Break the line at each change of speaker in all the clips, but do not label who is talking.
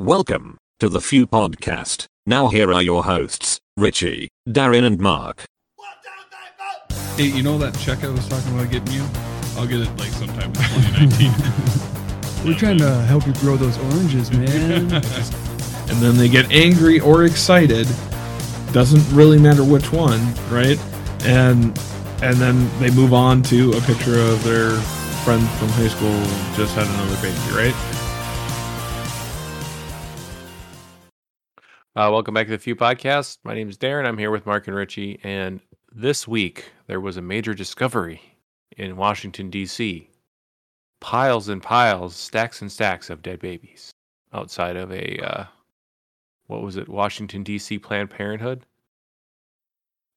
Welcome to the Few Podcast. Now here are your hosts, Richie, Darin, and Mark.
Hey, you know that check I was talking about getting you? I'll get it like sometime in 2019.
We're trying to help you grow those oranges, man.
and then they get angry or excited. Doesn't really matter which one, right? And and then they move on to a picture of their friend from high school just had another baby, right?
Uh, welcome back to the Few Podcast. My name is Darin. I'm here with Mark and Richie. And this week, there was a major discovery in Washington, D.C. Piles and piles, stacks and stacks of dead babies outside of a, uh, what was it, Washington, D.C. Planned Parenthood?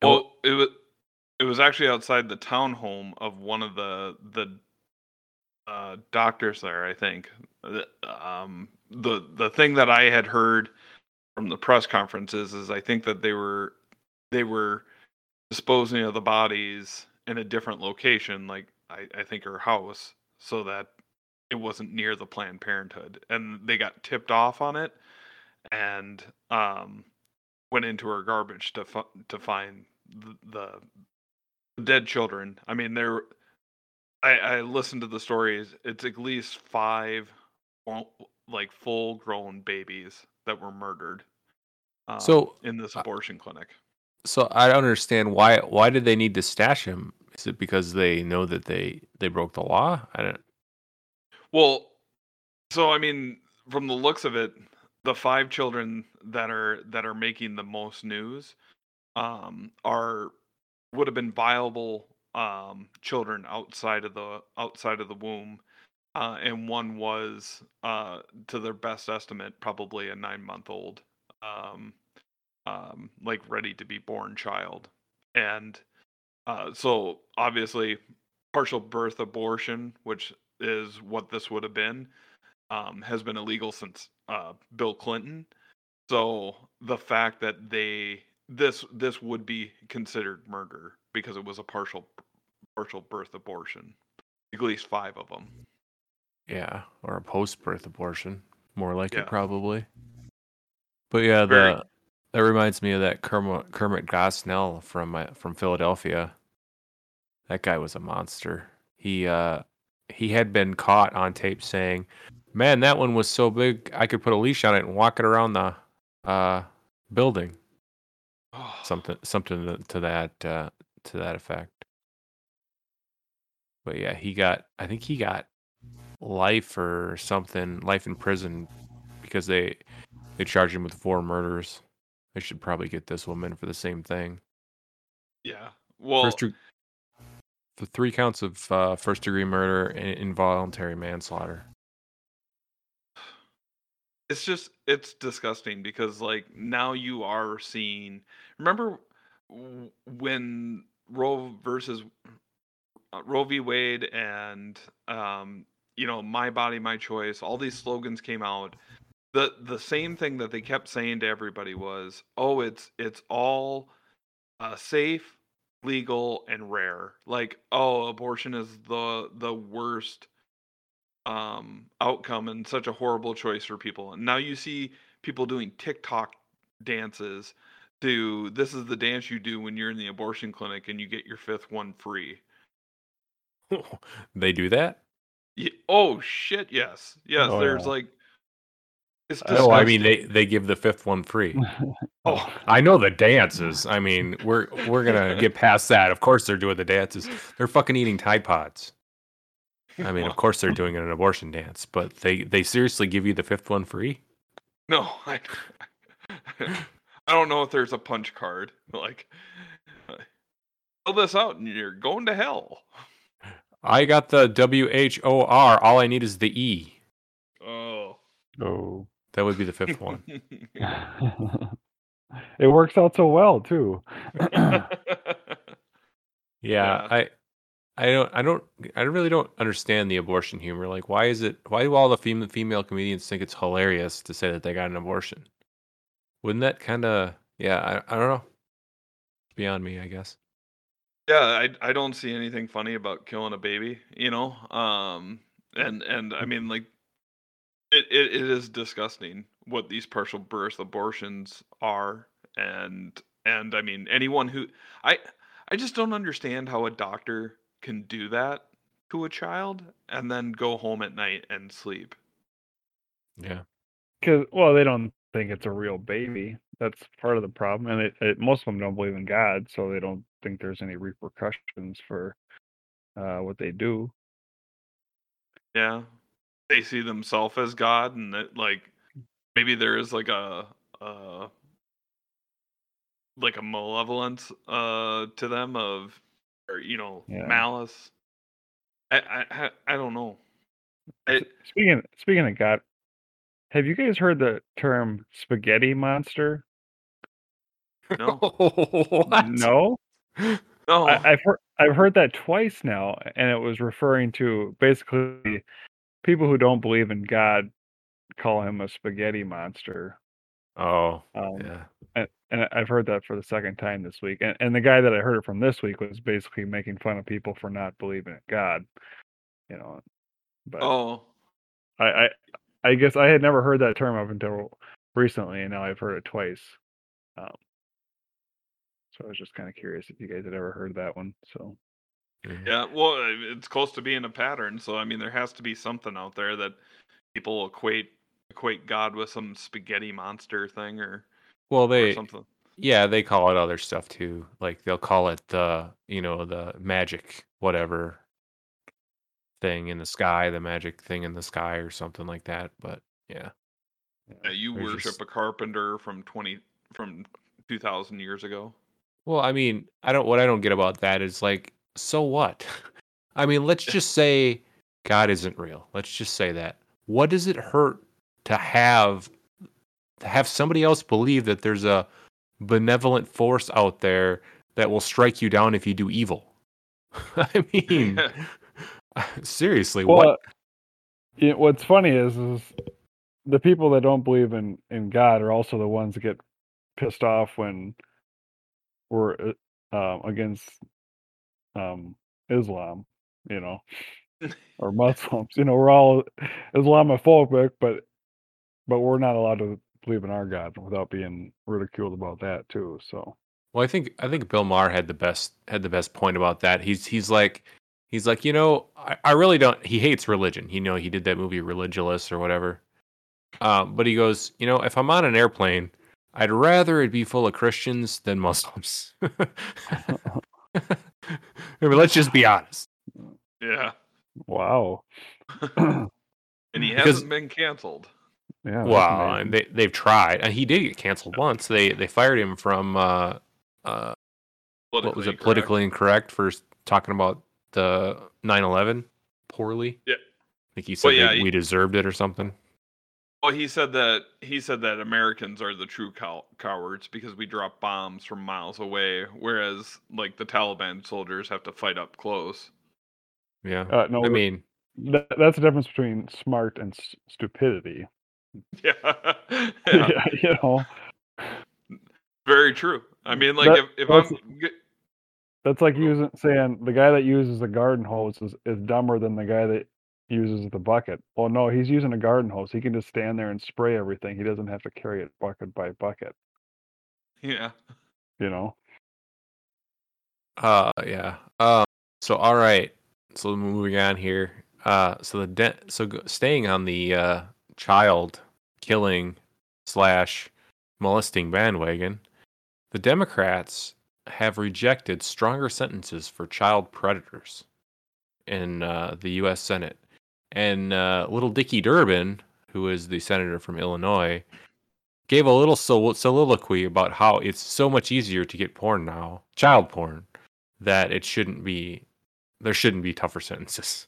Well, it was it was actually outside the townhome of one of the the uh, doctors there. I think um, the the thing that I had heard from the press conferences is I think that they were they were disposing of the bodies in a different location, like I, I think her house, so that it wasn't near the Planned Parenthood, and they got tipped off on it, and um, went into her garbage to fu- to find the, the dead children. I mean, there. I, I listened to the stories. It's at least five, like full grown babies that were murdered. Um,
So,
in this
uh,
abortion clinic.
So I don't understand why. Why did they need to stash him? Is it because they know that they they broke the law? I don't.
Well, so I mean, from the looks of it, the five children that are that are making the most news um, are would have been viable um, children outside of the outside of the womb, uh, and one was, uh, to their best estimate, probably a nine month old, um, um, like ready to be born child, and uh, so obviously partial birth abortion, which is what this would have been, um, has been illegal since uh, Bill Clinton. So the fact that they this this would be considered murder because it was a partial partial birth abortion. At least five of them.
Yeah, or a post-birth abortion, more like
Yeah.
it probably. But yeah,
Very-
the that reminds me of that Kermit, Kermit Gosnell from my, from Philadelphia. That guy was a monster. He uh he had been caught on tape saying, "Man, that one was so big, I could put a leash on it and walk it around the uh building." Something something to, to that uh to that effect. But yeah, he got I think he got life or something, life in prison because they they charged him with four murders. They should probably get this woman for the same thing.
Yeah. Well,
first de- for three counts of uh, first degree murder and involuntary manslaughter.
it's just it's disgusting because like now you are seeing remember when roe versus uh, roe v wade and um you know my body my choice all these slogans came out. The the same thing that they kept saying to everybody was oh it's it's all uh, safe legal and rare. Like oh abortion is the the worst um outcome and such a horrible choice for people. And now you see people doing tiktok dances to this is the dance you do when you're in the abortion clinic and you get your fifth one free.
They do that?
Ye- oh shit yes yes
Oh,
there's
yeah.
like it's
Oh, I mean they they give the fifth one free.
oh
I know the dances. I mean, we're we're gonna get past that. Of course, they're doing the dances. They're fucking eating Tide Pods. I mean, of course, they're doing an abortion dance, but they they seriously give you the fifth one free.
no I, I don't know if there's a punch card like uh, fill this out and you're going to hell
I got the W H O R. All I need is the E.
oh
oh.
That would be the fifth one.
it works out so well too.
Yeah,
Yeah.
I I don't I don't I really don't understand the abortion humor. Like why is it why do all the female female comedians think it's hilarious to say that they got an abortion? Wouldn't that kind of yeah, I I don't know. It's beyond me, I guess.
Yeah, I I don't see anything funny about killing a baby, you know. Um and and I mean like It, it it is disgusting what these partial birth abortions are, and and I mean anyone who I I just don't understand how a doctor can do that to a child and then go home at night and sleep.
Yeah.
Because well, they don't think it's a real baby. That's part of the problem, and it, it, most of them don't believe in God, so they don't think there's any repercussions for uh, what they do.
Yeah, they see themselves as God, and that like maybe there is like a, a like a malevolence uh to them of or you know
Yeah.
malice. I I I- don't know.
Speaking speaking of God, have you guys heard the term spaghetti monster?
no,
what?
No,
no.
I, I've heard I've heard that twice now, and it was referring to basically people who don't believe in God call him a spaghetti monster.
Oh,
Um,
yeah.
and, and I've heard that for the second time this week. And, and the guy that I heard it from this week was basically making fun of people for not believing in God. You know, but
oh,
I, I I guess I had never heard that term up until recently, and now I've heard it twice. Um, so I was just kind of curious if you guys had ever heard that one. So
Mhm.
yeah. Well, it's close to being a pattern, so I mean, there has to be something out there that people equate equate God with some spaghetti monster thing or,
Well,
or
they
something.
yeah they call it other stuff too. Like they'll call it the you know the magic whatever thing in the sky, the magic thing in the sky or something like that. But yeah,
Yeah, you
There's
worship
just-
a carpenter from twenty from two thousand years ago.
Well, I mean, I don't. What I don't get about that is like, so what? I mean, let's just say God isn't real. Let's just say that. What does it hurt to have to have somebody else believe that there's a benevolent force out there that will strike you down if you do evil? I mean, seriously,
well,
what?
know, what's funny is is the people that don't believe in in God are also the ones that get pissed off when we're uh, um, against um, Islam, you know, or Muslims. You know, we're all Islamophobic, but but we're not allowed to believe in our God without being ridiculed about that too. So
Well, I think I think Bill Maher had the best had the best point about that. He's he's like he's like you know I, I really don't. He hates religion. You know he did that movie Religulous or whatever. Um, but he goes, you know, if I'm on an airplane, I'd rather it be full of Christians than Muslims. I mean, let's just be honest.
Yeah,
wow,
and he hasn't been canceled.
yeah, that's
Wow,
amazing.
and they they've tried, and he did get canceled once. They they fired him from uh uh what was it
incorrect.
politically incorrect for talking about the 9/11 poorly.
Yeah.
I think he said
Well, yeah,
they-
he-
we deserved it or something.
Well, he said that he said that Americans are the true cow- cowards because we drop bombs from miles away, whereas like the Taliban soldiers have to fight up close.
Yeah.
Uh, no,
I mean,
that, that's the difference between smart and s- stupidity.
Yeah,
Yeah.
yeah.
you know,
very true. I mean, like
That-
if, if I'm g-
that's like using saying the guy that uses a garden hose is, is dumber than the guy that uses the bucket. Well, no, he's using a garden hose. He can just stand there and spray everything. He doesn't have to carry it bucket by bucket.
yeah,
You know.
uh, yeah. Um, so all right. So moving on here. Uh, so the de- so go- staying on the uh child killing slash molesting bandwagon, the Democrats have rejected stronger sentences for child predators in uh, the U.S. Senate, and uh, little Dickie Durbin, who is the senator from Illinois, gave a little sol- soliloquy about how it's so much easier to get porn now, child porn, that it shouldn't be there shouldn't be tougher sentences.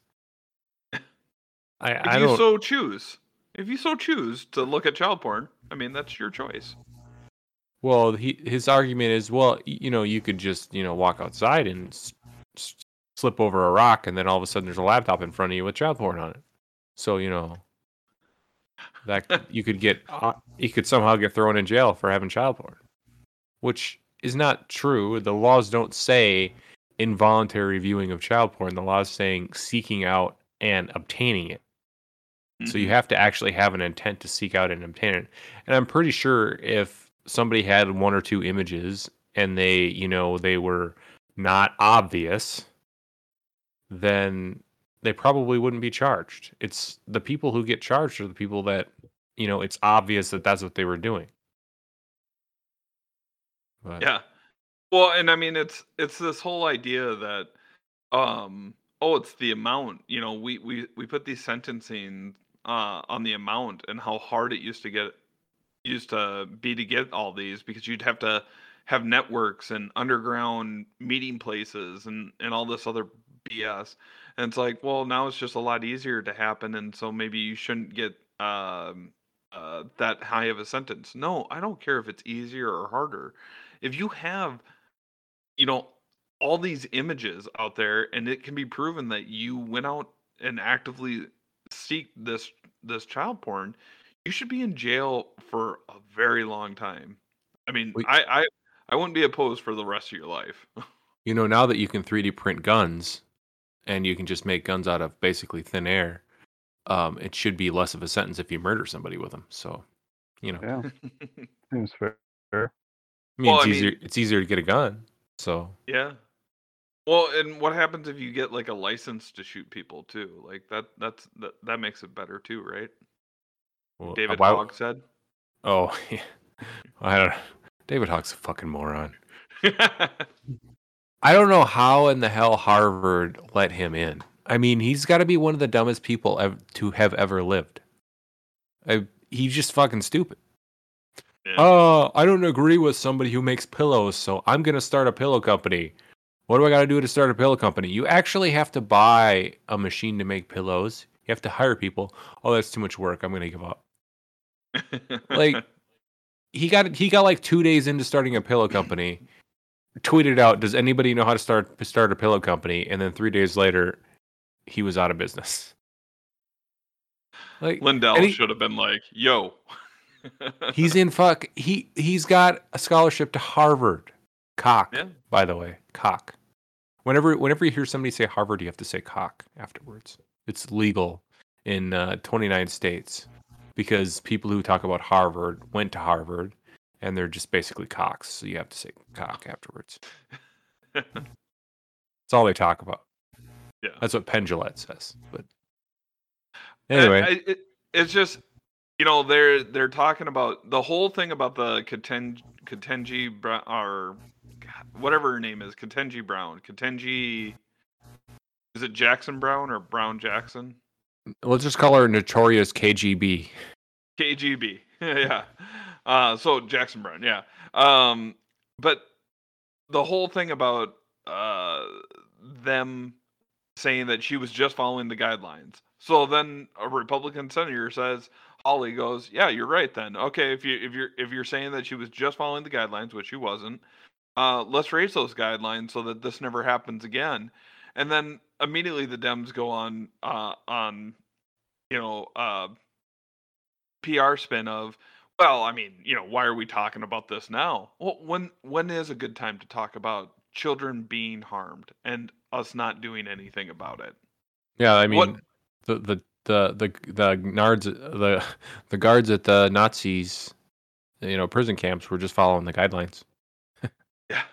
I,
if
I
you
don't.
so choose, if you so choose to look at child porn, I mean that's your choice.
Well, he, his argument is, well, you know, you could just, you know, walk outside and s- s- slip over a rock, and then all of a sudden there's a laptop in front of you with child porn on it. So, you know, that you could get, uh, you could somehow get thrown in jail for having child porn, which is not true. The laws don't say involuntary viewing of child porn. The laws saying seeking out and obtaining it. So you
Mhm.
have to actually have an intent to seek out and obtain it. And I'm pretty sure if somebody had one or two images and they, you know, they were not obvious, then they probably wouldn't be charged. It's the people who get charged are the people that, you know, it's obvious that that's what they were doing. But,
Yeah. Well, and I mean it's it's this whole idea that um oh it's the amount, you know, we we we put these sentencing uh on the amount and how hard it used to get used to be to get all these because you'd have to have networks and underground meeting places and and all this other BS. And it's like, well, now it's just a lot easier to happen and so maybe you shouldn't get um uh that high of a sentence. No, I don't care if it's easier or harder if you have you know all these images out there and it can be proven that you went out and actively seek this this child porn you should be in jail for a very long time i mean
We-
i i i wouldn't be opposed for the rest of your life
You know, now that you can 3D print guns and you can just make guns out of basically thin air, um, it should be less of a sentence if you murder somebody with them. So, you know,
Yeah, seems fair.
I mean,
Well,
it's
I mean-
easier. it's easier to get a gun. So,
yeah well and what happens if you get like a license to shoot people too like that that's that, that makes it better too right
well, uh,
david
why-
hogg said
Oh, yeah. I don't. David Hogg's a fucking moron. I don't know how in the hell Harvard let him in. I mean, he's got to be one of the dumbest people ev- to have ever lived. I, he's just fucking stupid.
Yeah.
Oh, I don't agree with somebody who makes pillows, so I'm going to start a pillow company. What do I got to do to start a pillow company? You actually have to buy a machine to make pillows. You have to hire people. Oh, that's too much work. I'm going to give up. like, He got he got like 2 days into starting a pillow company. Tweeted out, "Does anybody know how to start start a pillow company?" And then 3 days later, he was out of business. Like
lindell
he-
should have been like yo
he's in fuck he he's got a scholarship to Harvard. Cock,
Yeah.
by the way, cock. Whenever whenever you hear somebody say Harvard, you have to say cock afterwards. It's legal in uh, 29 states because people who talk about Harvard went to Harvard and they're just basically cocks. So you have to say cock afterwards. That's all they talk about.
Yeah.
That's what Penn Jillette says. But anyway,
I, it, it's just you know they're they're talking about the whole thing about the Katen, Ketanji Brown or whatever her name is Ketanji Brown Ketanji is it Jackson Brown or Brown Jackson?
Let's just call her notorious KGB.
KGB yeah. Uh so Jackson Brown yeah. Um but the whole thing about uh them saying that she was just following the guidelines. So then a republican senator says Hawley goes yeah you're right then. Okay if you if you're if you're saying that she was just following the guidelines which she wasn't uh let's raise those guidelines so that this never happens again. And then immediately the dems go on uh on you know uh PR spin of, well, I mean, you know, why are we talking about this now? Well, when when is a good time to talk about children being harmed and us not doing anything about it?
Yeah, I mean
What-
the the the the the guards the the guards at the Nazis, you know, prison camps were just following the guidelines.
Yeah.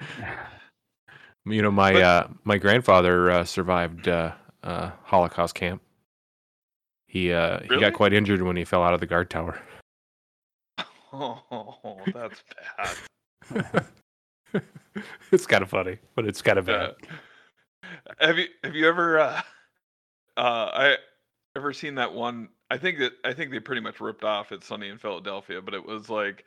You know, my
But-
uh my grandfather uh, survived uh, uh Holocaust camp. He uh he got quite injured when he fell out of the guard tower.
Oh, that's bad.
it's kind of funny, but it's kind of bad.
Uh, have you have you ever uh, uh I ever seen that one I think that I think they pretty much ripped off It's Sunny in Philadelphia, but it was like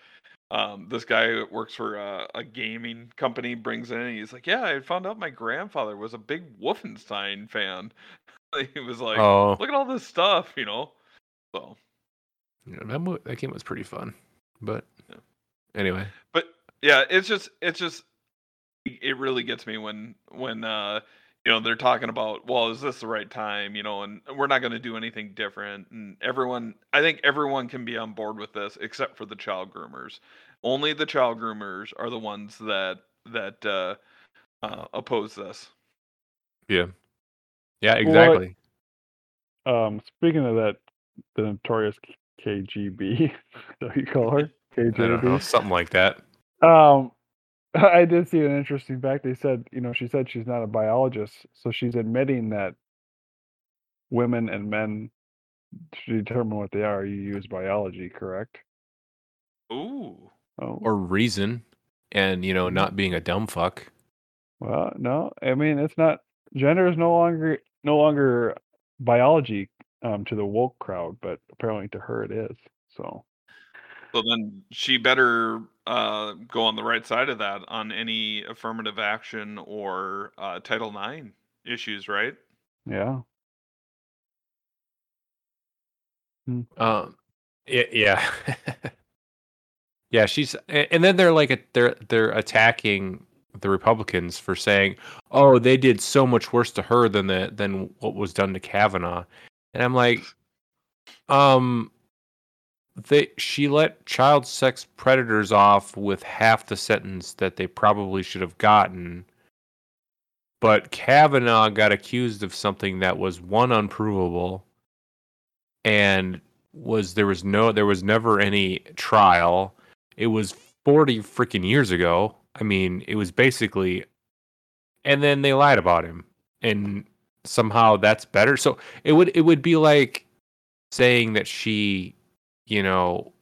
um this guy that works for uh, a gaming company brings in and he's like, "Yeah, I found out my grandfather was a big Wolfenstein fan." he was like,
oh,
"Look at all this stuff, you know." So,
yeah, that, mo- that game was pretty fun, but
Yeah.
anyway,
but yeah, it's just it's just it really gets me when when uh you know they're talking about well is this the right time you know and we're not going to do anything different and everyone i think everyone can be on board with this except for the child groomers only the child groomers are the ones that that uh, uh oppose this
yeah, yeah,
Well,
exactly.
Um, speaking of that the notorious KGB. so you call her
I don't know,
KGB.
something like that.
Um, I did see an interesting fact. They said, you know, she said she's not a biologist, so she's admitting that women and men to determine what they are, you use biology, correct?
Ooh.
Oh,
Or reason, and you know, not being a dumb fuck.
well, no. I mean, it's not gender is no longer no longer biology um, to the woke crowd, but apparently to her it is. So
So then she better uh, go on the right side of that on any affirmative action or uh, Title IX issues, right?
yeah,
Um, yeah, yeah, yeah. She's and then they're like they're they're attacking the Republicans for saying, "Oh, they did so much worse to her than the than what was done to Kavanaugh," and I'm like, um, they she let child sex predators off with half the sentence that they probably should have gotten. But Kavanaugh got accused of something that was one unprovable and was there was no there was never any trial. It was 40 freaking years ago. I mean, it was basically and then they lied about him and somehow that's better. So it would it would be like saying that she, you know,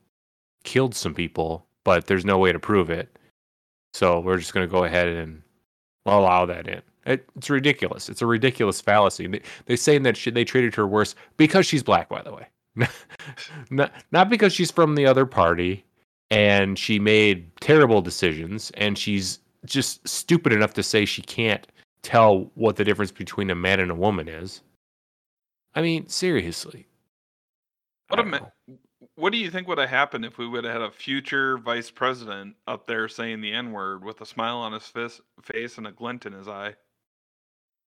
killed some people, but there's no way to prove it. So we're just going to go ahead and allow that in. It, it's ridiculous. It's a ridiculous fallacy. They, they're saying that she, they treated her worse because she's black, by the way, not not because she's from the other party and she made terrible decisions and she's just stupid enough to say she can't tell what the difference between a man and a woman is. I mean, seriously.
What a ma-. What do you think would have happened if we would have had a future vice president up there saying the N word with a smile on his fis- face and a glint in his eye?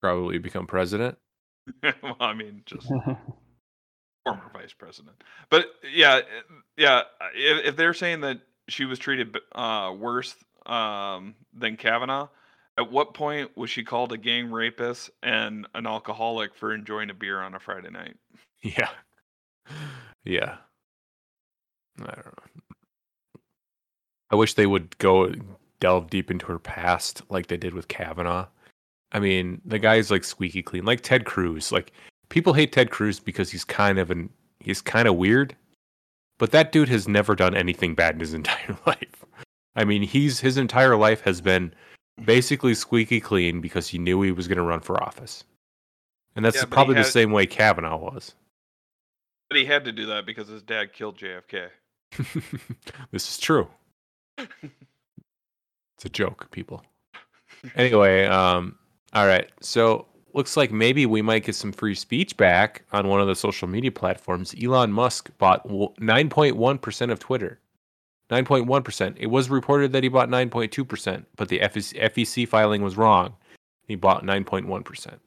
probably become president.
well, I mean, just former vice president. But yeah, uh, yeah. If, if they're saying that she was treated uh, worse um, than Kavanaugh, at what point was she called a gang rapist and an alcoholic for enjoying a beer on a Friday night?
Yeah. Yeah. I don't know. I wish they would go delve deep into her past like they did with Kavanaugh. I mean, the guy's like squeaky clean, like Ted Cruz. Like people hate Ted Cruz because he's kind of an he's kind of weird. But that dude has never done anything bad in his entire life. I mean, he's his entire life has been basically squeaky clean because he knew he was going to run for office. And that's
Yeah,
probably the same way Kavanaugh was.
But he had to do that because his dad killed JFK.
this is true. it's a joke, people. Anyway, um, all right. So looks like maybe we might get some free speech back on one of the social media platforms. Elon Musk bought nine point one percent of Twitter. Nine point one percent. It was reported that he bought nine point two percent, but the FEC filing was wrong. He bought nine point one percent.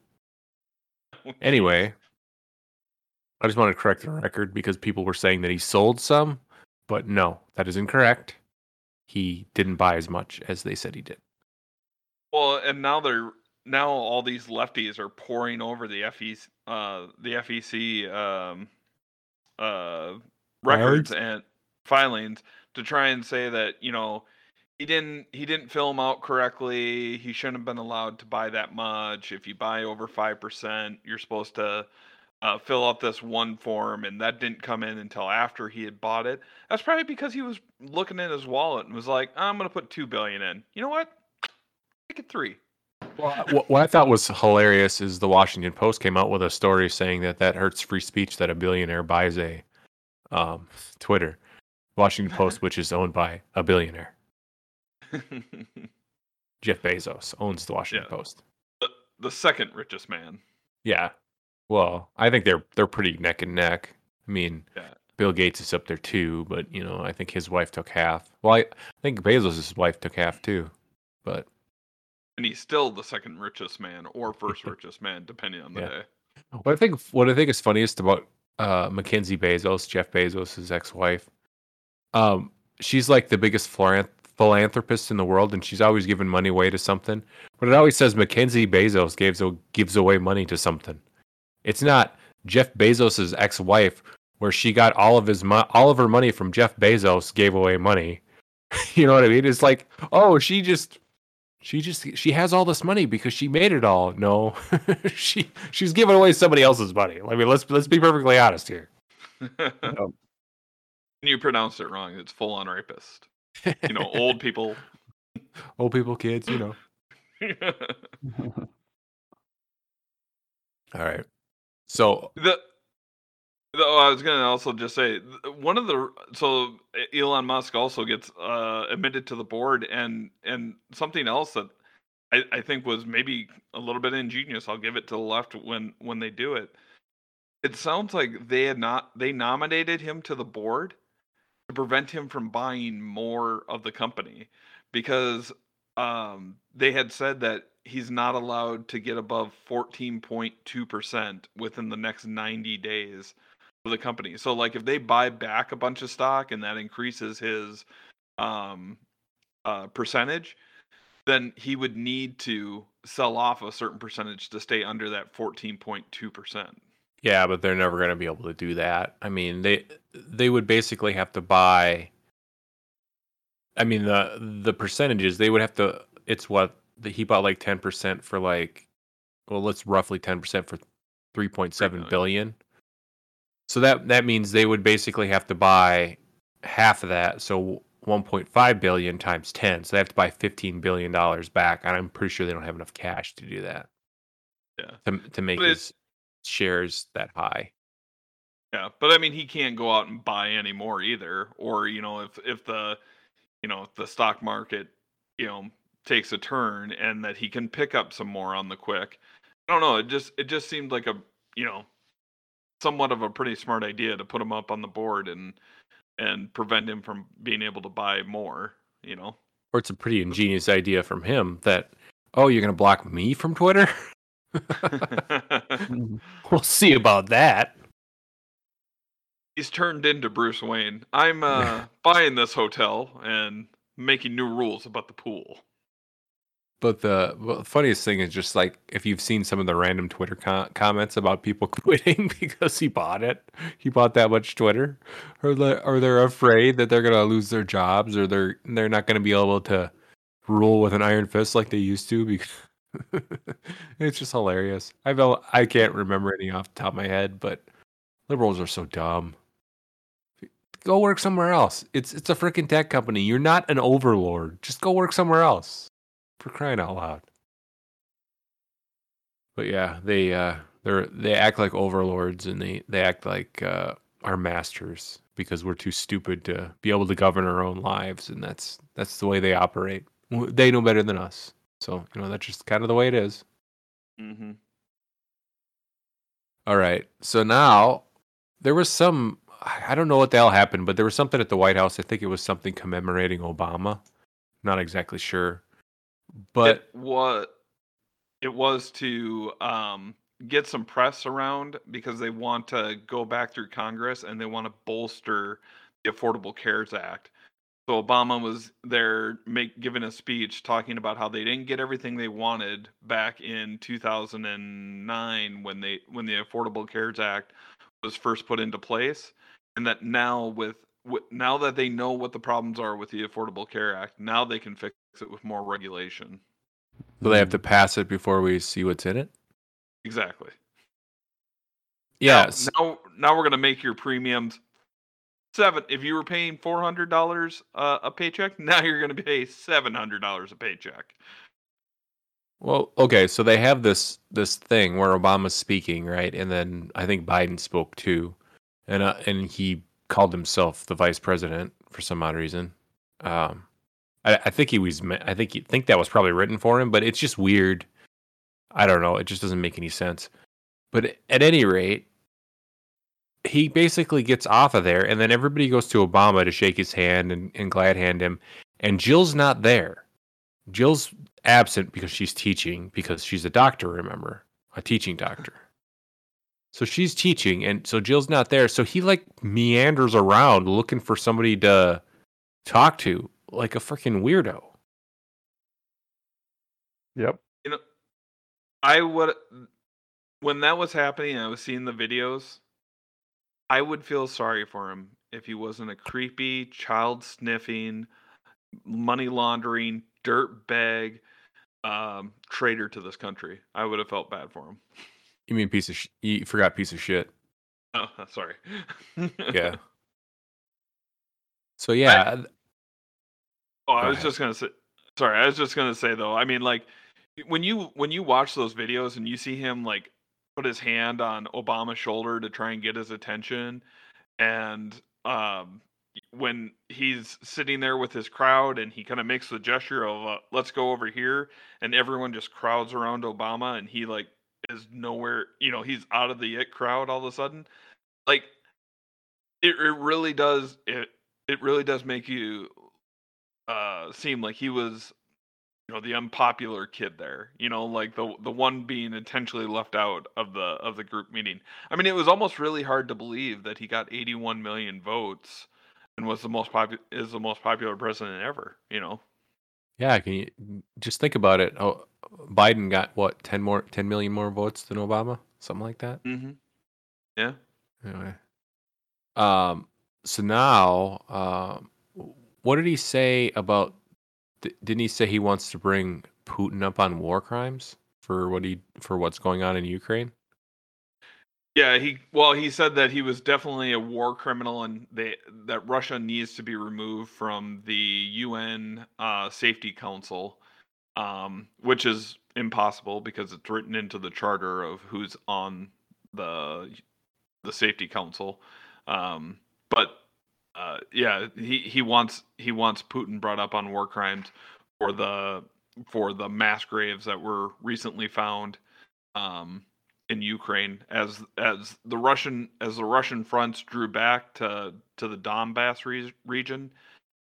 Anyway, I just want to correct the record because people were saying that he sold some, but no, that is incorrect. He didn't buy as much as they said he did.
Well, and now they're now all these lefties are pouring over the FEC, uh, the FEC um, uh, records and filings to try and say that you know he didn't he didn't fill them out correctly. He shouldn't have been allowed to buy that much. If you buy over five percent, you're supposed to uh, fill out this one form, and that didn't come in until after he had bought it. That's probably because he was looking in his wallet and was like, "I'm going to put two billion in." You know what? Make it three.
what, what I thought was hilarious is the Washington Post came out with a story saying that that hurts free speech that a billionaire buys a um, Twitter. Washington Post, which is owned by a billionaire, Jeff Bezos owns the Washington
Yeah.
Post.
the second richest man.
Yeah. Well, I think they're they're pretty neck and neck. I mean,
Yeah.
Bill Gates is up there too, but you know, I think his wife took half. Well, I, I think Bezos' wife took half too, but
And he's still the second richest man or first richest man, depending on the
Yeah.
day.
what I think what I think is funniest about uh, Mackenzie Bezos, Jeff Bezos' his ex-wife, um, she's like the biggest philanth- philanthropist in the world, and she's always giving money away to something. But it always says Mackenzie Bezos gives gives away money to something. It's not Jeff Bezos' ex-wife where she got all of his mo- all of her money from Jeff Bezos gave away money. you know what I mean? It's like, oh, she just she just she has all this money because she made it all. No, she she's giving away somebody else's money. I mean, let's let's be perfectly honest here.
Um, you pronounced it wrong. It's full on rapist. You know, old people.
Old people, kids, you know. All right. So
The, oh, I was gonna also just say one of the so Elon Musk also gets uh, admitted to the board and and something else that I, I think was maybe a little bit ingenious. I'll give it to the left when when they do it. It sounds like they had not they nominated him to the board to prevent him from buying more of the company because um, they had said that he's not allowed to get above 14.2% within the next 90 days of the company. So like if they buy back a bunch of stock and that increases his um uh percentage, then he would need to sell off a certain percentage to stay under that 14.2%.
yeah, but they're never going to be able to do that. I mean, they they would basically have to buy. I mean the the percentages they would have to. It's what the, he bought like ten percent for like, well, let's roughly ten percent for
3.7
billion. So that that means they would basically have to buy half of that. So 1.5 billion times 10. So they have to buy 15 billion dollars back, and I'm pretty sure they don't have enough cash to do that.
Yeah.
To to make his shares that high.
Yeah, but I mean, he can't go out and buy any more either. Or you know, if if the you know if the stock market you know takes a turn and that he can pick up some more on the quick. I don't know. It just it just seemed like a you know somewhat of a pretty smart idea to put him up on the board and and prevent him from being able to buy more. You know.
Or it's a pretty ingenious idea from him that, oh, you're going to block me from Twitter? we'll see about that.
He's turned into Bruce Wayne. I'm uh, buying this hotel and making new rules about the pool.
But the well, funniest thing is just like if you've seen some of the random Twitter co- comments about people quitting because he bought it, he bought that much Twitter, or the, or they're afraid that they're gonna lose their jobs, or they're they're not gonna be able to rule with an iron fist like they used to. Because it's just hilarious. I felt I can't remember any off the top of my head, but liberals are so dumb. Go work somewhere else. It's it's a freaking tech company. You're not an overlord. Just go work somewhere else for crying out loud. But yeah, they uh they're they act like overlords and they they act like uh our masters because we're too stupid to be able to govern our own lives and that's that's the way they operate. They know better than us. So, you know, that's just kind of the way it is.
Mm-hmm.
All right. So now there was some I don't know what the hell happened, but there was something at the White House. I think it was something commemorating Obama. Not exactly sure. But
was it was to um, get some press around because they want to go back through Congress and they want to bolster the Affordable Cares Act. So Obama was there make giving a speech talking about how they didn't get everything they wanted back in 2009 when they when the Affordable Cares Act was first put into place and that now with- now that they know what the problems are with the Affordable Care Act, now they can fix it with more regulation.
so they have to pass it before we see what's in it.
Exactly.
Yes.
Now, now, now we're gonna make your premiums seven. If you were paying four hundred dollars uh, a paycheck, now you're gonna pay seven hundred dollars a paycheck.
Well, okay, so they have this this thing where Obama's speaking, right? And then I think Biden spoke too. And uh, and he called himself the vice president for some odd reason. Um I, I think he was I think think that was probably written for him, but it's just weird. I don't know, it just doesn't make any sense. But at any rate, he basically gets off of there and then everybody goes to Obama to shake his hand and, and glad hand him and Jill's not there. Jill's absent because she's teaching because she's a doctor, remember? A teaching doctor. So she's teaching and so Jill's not there. So he like meanders around looking for somebody to talk to like a freaking weirdo.
Yep.
You know, I would when that was happening. I was seeing the videos. I would feel sorry for him if he wasn't a creepy, child sniffing, money laundering, dirt bag um, traitor to this country. I would have felt bad for him.
You mean piece of sh- you forgot piece of shit?
Oh, sorry.
Yeah. So yeah, th-
Oh, I was
ahead.
just gonna say. Sorry, I was just gonna say though. I mean, like when you when you watch those videos and you see him like put his hand on Obama's shoulder to try and get his attention, and um, when he's sitting there with his crowd and he kind of makes the gesture of uh, "Let's go over here," and everyone just crowds around Obama, and he like is nowhere. You know, he's out of the it crowd all of a sudden. Like it, it really does. It it really does make you uh seem like he was you know the unpopular kid there you know like the the one being intentionally left out of the of the group meeting i mean it was almost really hard to believe that he got 81 million votes and was the most popular is the most popular president ever you know
yeah. Can you just think about it? Oh, Biden got what ten more, ten million more votes than Obama, something like that.
mm-hmm. yeah
Anyway, um, so now, um, what did he say about? th- Didn't he say he wants to bring Putin up on war crimes for what he for what's going on in Ukraine?
Yeah, he well, he said that he was definitely a war criminal, and they that Russia needs to be removed from the UN uh, Safety Council, um, which is impossible because it's written into the charter of who's on the the Safety Council. Um, but uh, yeah, he, he wants he wants Putin brought up on war crimes for the for the mass graves that were recently found. Um, in Ukraine as as the Russian as the Russian fronts drew back to to the Donbass re- region,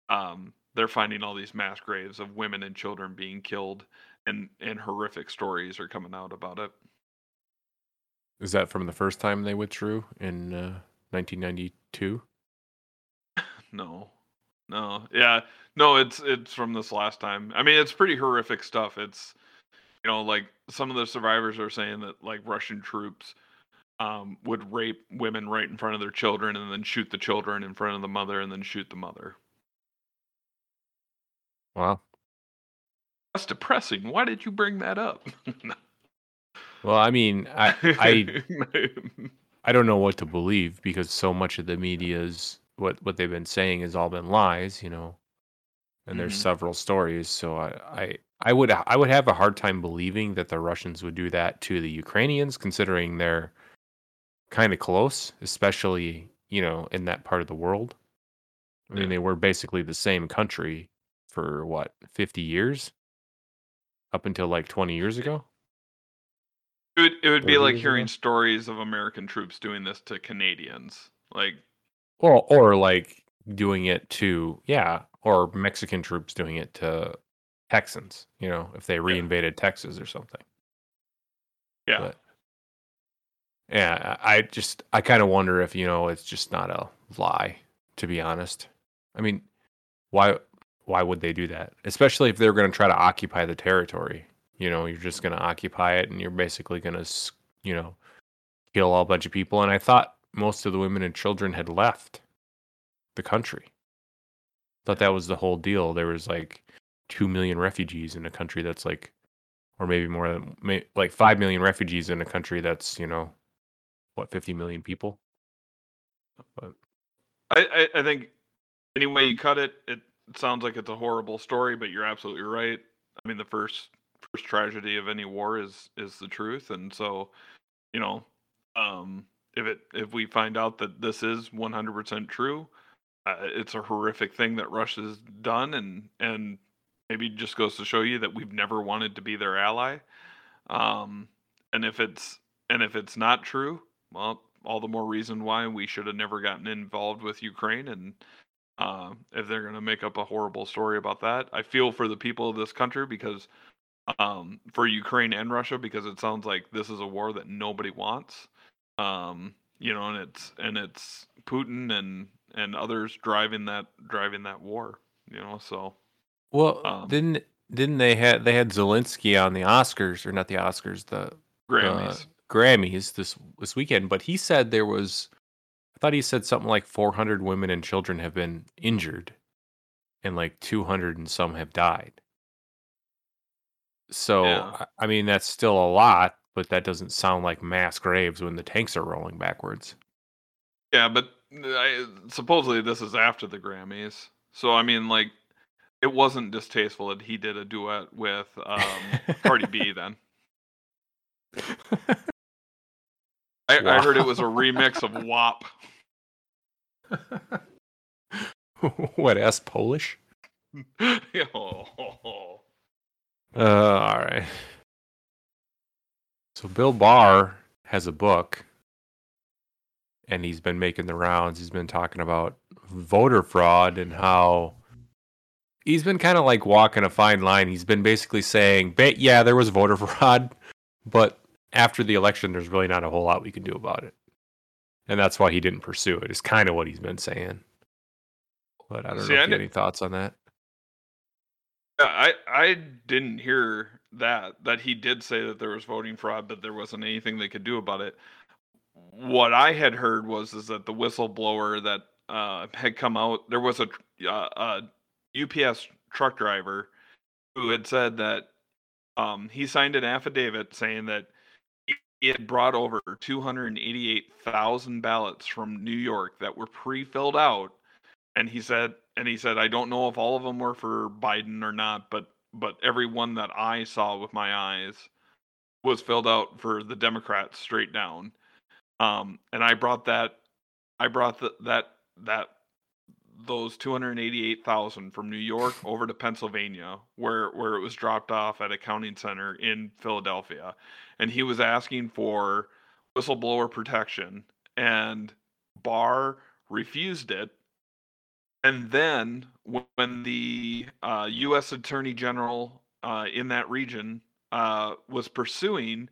um, they're finding all these mass graves of women and children being killed, and and horrific stories are coming out about it.
Is that from the first time they withdrew in uh, 1992?
No, no, yeah, no. It's it's from this last time. I mean, it's pretty horrific stuff. It's you know like some of the survivors are saying that like Russian troops um, would rape women right in front of their children and then shoot the children in front of the mother and then shoot the mother.
Wow.
That's depressing. Why did you bring that up?
Well, I mean, I I I don't know what to believe because so much of the media's what what they've been saying has all been lies, you know. And there's
Mhm.
several stories, so I, I I would I would have a hard time believing that the Russians would do that to the Ukrainians, considering they're kind of close, especially you know in that part of the world. I mean,
Yeah.
they were basically the same country for what 50 years, up until like 20 years ago.
it would, it would be like hearing
ago?
stories of American troops doing this to Canadians. Like,
Well, or like doing it to yeah, or Mexican troops doing it to Texans, you know, if they reinvaded Texas or something.
yeah,
But yeah, I I just I kind of wonder if you know it's just not a lie, to be honest. I mean, why why would they do that? Especially if they're going to try to occupy the territory. You know, you're just going to occupy it, and you're basically going to you know kill a bunch of people. And I thought most of the women and children had left the country. Thought that was the whole deal. There was like two million refugees in a country that's like, or maybe more than like five million refugees in a country that's you know, what fifty million people. But
I, I I think any way you cut it, it sounds like it's a horrible story, but you're absolutely right. I mean, the first first tragedy of any war is is the truth, and so you know, um, if it if we find out that this is 100% true, uh, it's a horrific thing that Russia's done, and and maybe just goes to show you that we've never wanted to be their ally. Um, and if it's and if it's not true, well, all the more reason why we should have never gotten involved with Ukraine. And uh, if they're going to make up a horrible story about that, I feel for the people of this country because um, for Ukraine and Russia because it sounds like this is a war that nobody wants. Um, you know, and it's and it's Putin and and others driving that driving that war. You know, so
well,
Um,
didn't didn't they had they had Zelensky on the Oscars or not the Oscars the
Grammys.
uh, Grammys this this weekend, but he said there was I thought he said something like 400 women and children have been injured, and like 200 and some have died. So
Yeah.
I- I mean that's still a lot, but that doesn't sound like mass graves when the tanks are rolling backwards.
Yeah, but I, supposedly this is after the Grammys. So I mean, like, it wasn't distasteful that he did a duet with um, Cardi B. Then I, I heard it was a remix of WAP.
what S Polish?
oh,
Uh, all right. So Bill Barr has a book, and he's been making the rounds. He's been talking about voter fraud and how he's been kind of like walking a fine line. He's been basically saying, "Ba- "Yeah, there was voter fraud, but after the election, there's really not a whole lot we can do about it." And that's why he didn't pursue it. Is kind of what he's been saying. But I don't
See,
know
I
if you have any thoughts on that.
Yeah, I I didn't hear that that he did say that there was voting fraud, but there wasn't anything they could do about it. What I had heard was is that the whistleblower that uh, had come out, there was a, uh, a UPS truck driver who had said that um, he signed an affidavit saying that he- had brought over 288,000 ballots from New York that were pre-filled out. And he said and he said i don't know if all of them were for biden or not but but every one that i saw with my eyes was filled out for the democrats straight down um and i brought that i brought the, that that those 288,000 from New York over to Pennsylvania where where it was dropped off at a counting center in Philadelphia and he was asking for whistleblower protection and Barr refused it and then when the uh, U.S. Attorney General uh, in that region uh, was pursuing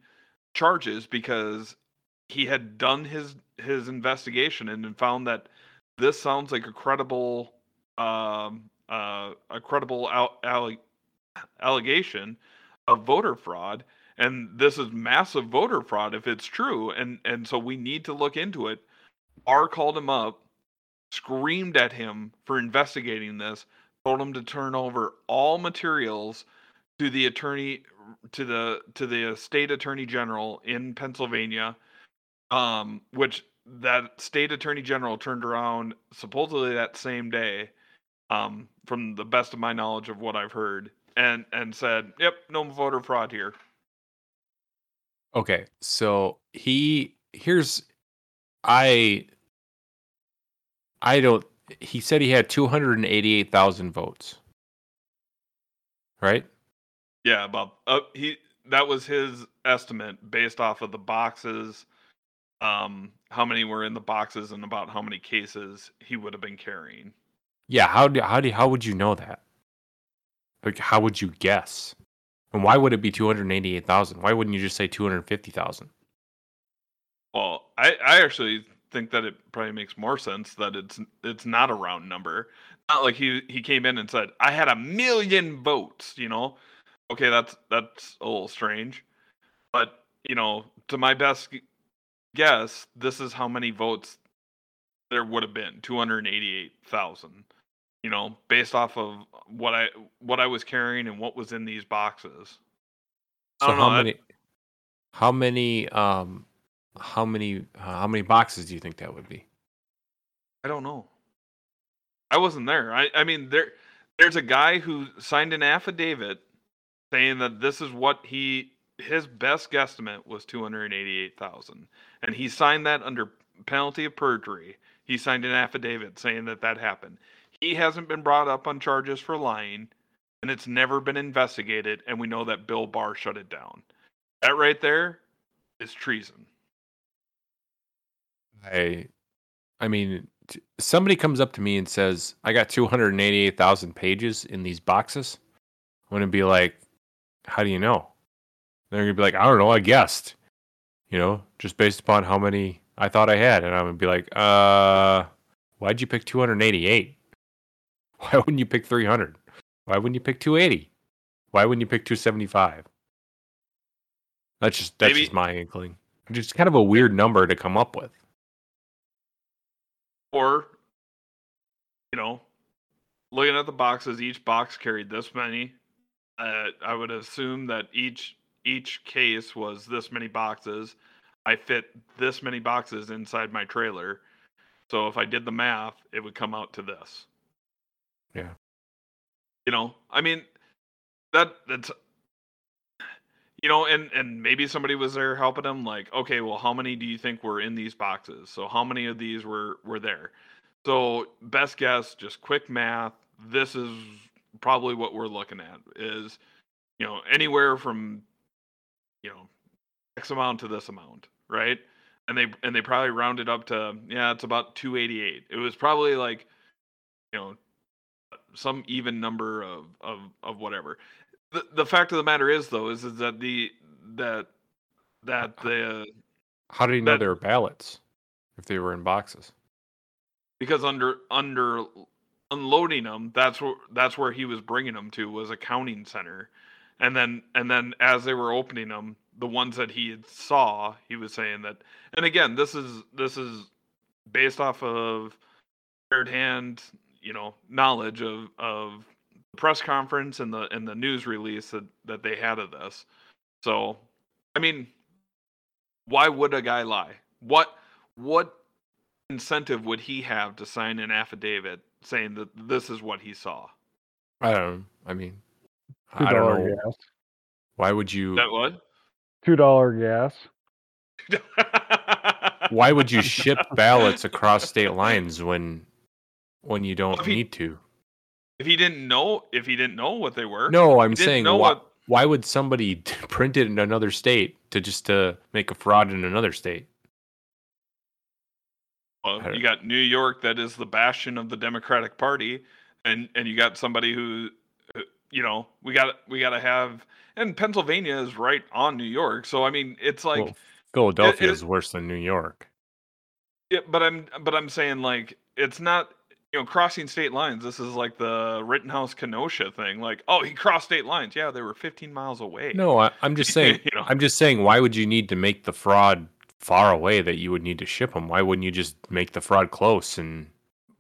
charges because he had done his his investigation and found that this sounds like a credible um, uh, a credible al- alle- allegation of voter fraud. And this is massive voter fraud if it's true. And and so we need to look into it. R called him up screamed at him for investigating this, told him to turn over all materials to the attorney to the to the state attorney general in Pennsylvania, um, which that state attorney general turned around supposedly that same day, um, from the best of my knowledge of what I've heard, and and said, "Yep, no voter fraud here."
Okay, so he here's I I don't he said he had 288,000 votes. Right?
Yeah, about uh, he that was his estimate based off of the boxes, um, how many were in the boxes and about how many cases he would have been carrying.
Yeah, how do how do how would you know that? Like how would you guess? And why would it be 288,000? Why wouldn't you just say 250,000?
Well, I, I actually think that it probably makes more sense that it's it's not a round number. Not like he he came in and said I had a million votes. You know, okay, that's that's a little strange, but you know, to my best guess, this is how many votes there would have been two hundred eighty-eight thousand. You know, based off of what I what I was carrying and what was in these boxes.
So how
know,
many how many um how many uh, how many boxes do you think that would be?
I don't know. I wasn't there. I, I mean there there's a guy who signed an affidavit saying that this is what he his best guesstimate was 288,000 and he signed that under penalty of perjury. He signed an affidavit saying that that happened. He hasn't been brought up on charges for lying and it's never been investigated and we know that Bill Barr shut it down. That right there is treason.
I I mean somebody comes up to me and says, "I got 288,000 pages in these boxes." I'm to be like, "How do you know?" They're to be like, "I don't know, I guessed." You know, just based upon how many I thought I had and I would be like, "Uh, why'd you pick 288? Why wouldn't you pick 300? Why wouldn't you pick 280? Why wouldn't you pick 275?" That's just that's
Maybe-
just my inkling. Just kind of a weird number to come up with.
or you know, looking at the boxes, each box carried this many. Uh, I would assume that each each case was this many boxes. I fit this many boxes inside my trailer. So if I did the math, it would come out to this.
Yeah.
You know, I mean, that that's you know, and and maybe somebody was there helping him. Like, okay, well, how many do you think were in these boxes? So how many of these were were there? So best guess, just quick math. This is probably what we're looking at. Is you know anywhere from you know x amount to this amount, right? And they and they probably rounded up to yeah, it's about 288. It was probably like you know some even number of of of whatever. The the fact of the matter is though is, is that the that that the
How did he know
That-
they were ballots if they were in boxes?
because under under unloading them that's where that's where he was bringing them to was a counting center and then and then as they were opening them the ones that he saw he was saying that and again this is this is based off of third hand you know knowledge of of the press conference and the and the news release that that they had of this so i mean why would a guy lie what what incentive would he have to sign an affidavit saying that this is what he saw?
I don't know. I mean, I don't know. Why would you?
That what?
Two dollar gas.
Why would you ship ballots across state lines when when you don't
If he-
need to?
If he didn't know, if he didn't know what they were,
No, I'm
didn't
saying
know
why,
what.
why would somebody print it in another state to just to make a fraud in another state?
Well, you got New York, that is the bastion of the Democratic Party, and and you got somebody who, who- you know, we got we got to have, and Pennsylvania is right on New York, so I mean, it's like,
well, Philadelphia
it-
is worse than New York.
Yeah, but I'm but I'm saying like it's not you know crossing state lines. This is like the Rittenhouse Kenosha thing. Like, oh, he crossed state lines. Yeah, they were 15 miles away.
No, I, I'm just saying.
You know?
I'm just saying. Why would you need to make the fraud far away that you would need to ship them? Why wouldn't you just make the fraud close and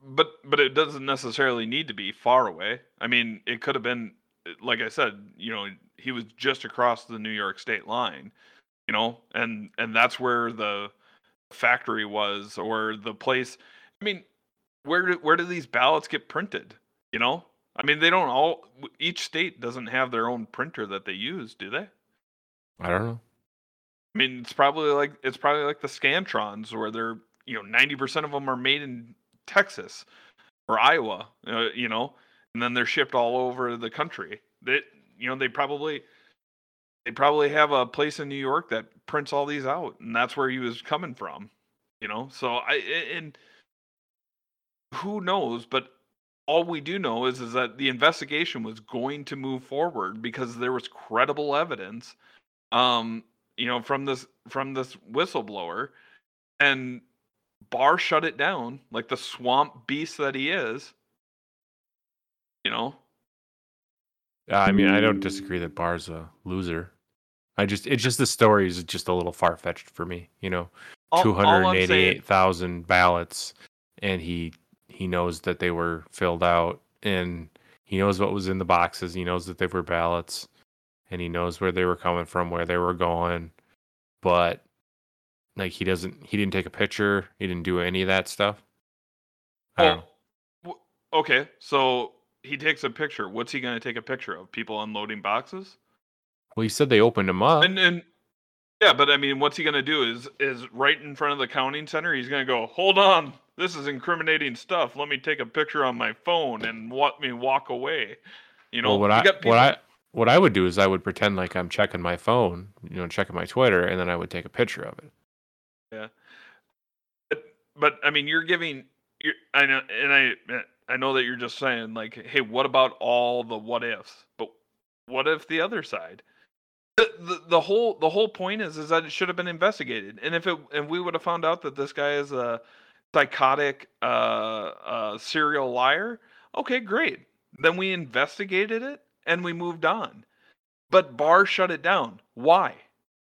but but it doesn't necessarily need to be far away. I mean, it could have been like I said. You know, he was just across the New York state line. You know, and and that's where the factory was or the place. I mean, where do, where do these ballots get printed? You know, I mean, they don't all. Each state doesn't have their own printer that they use, do they?
I don't know.
I mean, it's probably like it's probably like the Scantrons, where they're you know ninety percent of them are made in Texas or Iowa, uh, you know, and then they're shipped all over the country. They you know they probably they probably have a place in New York that prints all these out, and that's where he was coming from, you know. So I and who knows, but all we do know is is that the investigation was going to move forward because there was credible evidence um you know from this from this whistleblower and Barr shut it down like the swamp beast that he is you know
Uh, I mean, I don't disagree that Barr's a loser. I just, it's just the story is just a little far fetched for me. You know, two hundred eighty-eight thousand ballots, and he he knows that they were filled out, and he knows what was in the boxes. He knows that they were ballots, and he knows where they were coming from, where they were going, but like he doesn't, he didn't take a picture. He didn't do any of that stuff. I don't know.
Well, w- okay so he takes a picture what's he going to take a picture of people unloading boxes
Well, he said they opened them up.
and and yeah but i mean what's he going to do is is right in front of the counting center he's going to go hold on this is incriminating stuff let me take a picture on my phone and let me walk away you know
well, what
you
I
got
what I what I would do is I would pretend like I'm checking my phone, you know, checking my Twitter, and then I would take a picture of it.
Yeah, but, but I mean, you're giving. You're, I know, and I I know that you're just saying like, hey, what about all the what ifs? But what if the other side? The, the, the whole the whole point is is that it should have been investigated, and if it and we would have found out that this guy is a psychotic uh, uh, serial liar, okay, great. Then we investigated it and we moved on. But Barr shut it down. Why?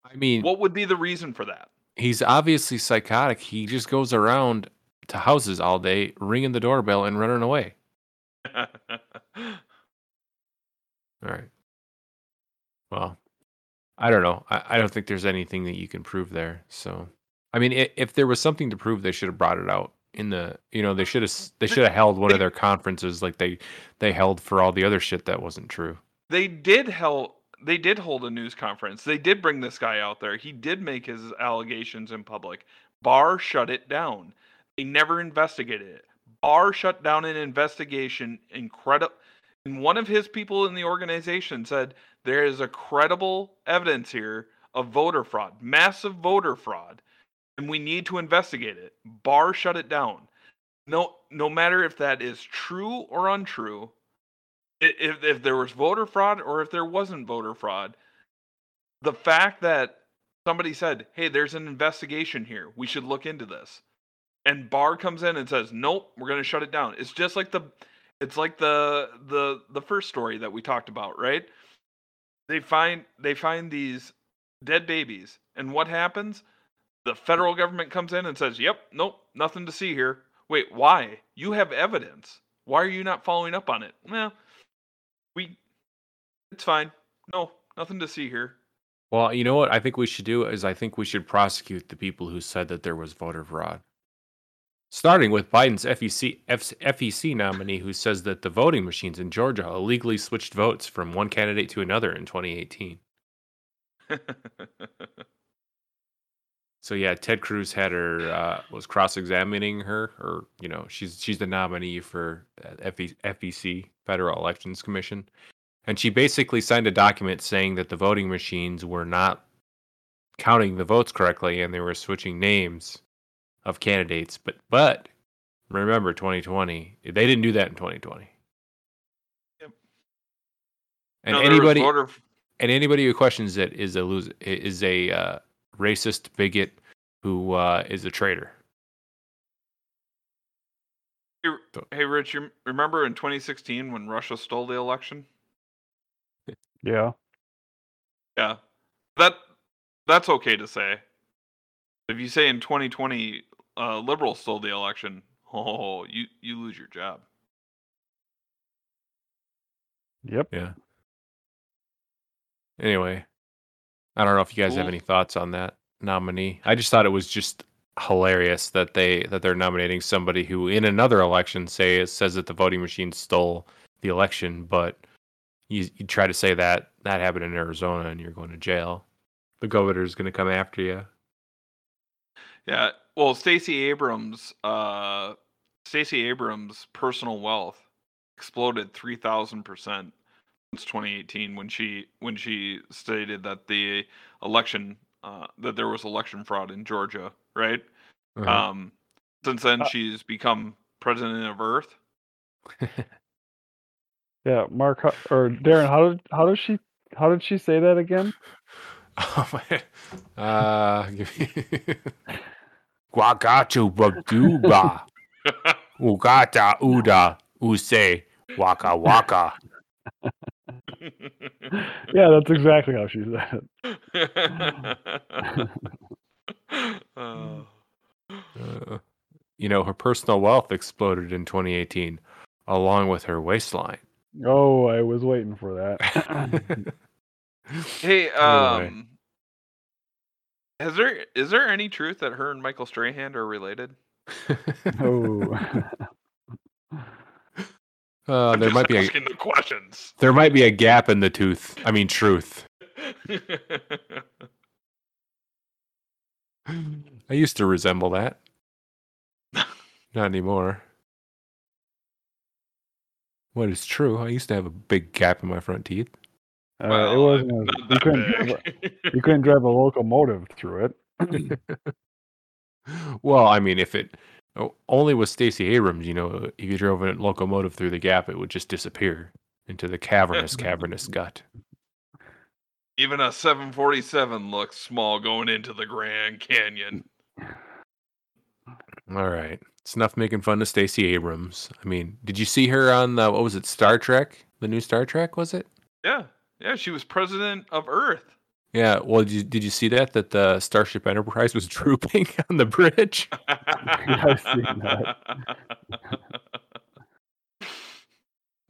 I mean,
What would be the reason for that?
he's obviously psychotic. He just goes around to houses all day, ringing the doorbell and running away. All right. Well, I don't know. I, I don't think there's anything that you can prove there. So, I mean, if, if there was something to prove, they should have brought it out in the. You know, they should have. They should have held one of their conferences like they they held for all the other shit that wasn't true.
they did held they did hold a news conference. They did bring this guy out there. He did make his allegations in public. Barr shut it down. They never investigated it. Barr shut down an investigation. Incredible. And one of his people in the organization said there is a credible evidence here of voter fraud, massive voter fraud, and we need to investigate it. Barr shut it down. No, no matter if that is true or untrue, if if there was voter fraud or if there wasn't voter fraud, the fact that somebody said, "Hey, there's an investigation here. We should look into this," and Barr comes in and says, "Nope, we're going to shut it down." It's just like the, it's like the the the first story that we talked about, right? They find they find these dead babies, and what happens? The federal government comes in and says, "Yep, nope, nothing to see here." Wait, why? You have evidence. Why are you not following up on it? Well, we it's fine. No, nothing to see here.
Well, you know what I think we should do is I think we should prosecute the people who said that there was voter fraud. Starting with Biden's FEC, F- FEC nominee who says that the voting machines in Georgia illegally switched votes from one candidate to another in 2018. So yeah, Ted Cruz had her uh, was cross-examining her, or you know, she's she's the nominee for FEC Federal Elections Commission, and she basically signed a document saying that the voting machines were not counting the votes correctly and they were switching names of candidates. But but remember, 2020, they didn't do that in 2020.
Yep.
And
No,
anybody
voter
and anybody who questions it is a lose is a uh, racist bigot who uh, is a traitor.
Hey, Hey, Rich, you remember in 2016 when Russia stole the election?
Yeah.
Yeah, that that's okay to say. If you say in 2020 uh, liberals stole the election, oh, you you lose your job.
Yep.
Yeah. Anyway, I don't know if you guys have any thoughts on that nominee. I just thought it was just hilarious that they that they're nominating somebody who in another election say says that the voting machine stole the election, but you you try to say that that happened in Arizona and you're going to jail. The governor's going to come after you.
Yeah, well, Stacey Abrams, uh, Stacey Abrams' personal wealth exploded 3,000 percent since 2018 when she when she stated that the election uh, that there was election fraud in Georgia, right?
Uh-huh.
Um, since then,
Uh,
she's become president of Earth.
Yeah. Mark or Darin, how did how does she how did she say that again?
Oh my. Uh, give me- Guagachu baduba. Ugata uda use waka waka.
Yeah, that's exactly how she said it.
Uh,
Uh, you know, her personal wealth exploded in 2018, along with her waistline.
Oh, I was waiting for that.
hey,
Anyway.
Has there is there any truth that her and Michael Strahan are related?
oh.
Uh,
I'm
there
just
might be a
asking the questions.
there might be a gap in the tooth. I mean, truth. I used to resemble that. Not anymore. What is true? I used to have a big gap in my front teeth.
Uh, it wasn't.
not
A, you couldn't drive a, you couldn't drive a locomotive through it.
well, I mean, if it only was Stacey Abrams, you know, if you drove a locomotive through the gap, it would just disappear into the cavernous, cavernous gut.
Even a 747 looks small going into the Grand Canyon.
All right, it's enough making fun of Stacey Abrams. I mean, did you see her on the what was it, Star Trek? The new Star Trek was it?
Yeah, yeah, she was president of Earth.
Yeah. Well, did you, did you see that that the Starship Enterprise was drooping on the bridge?
I've seen that.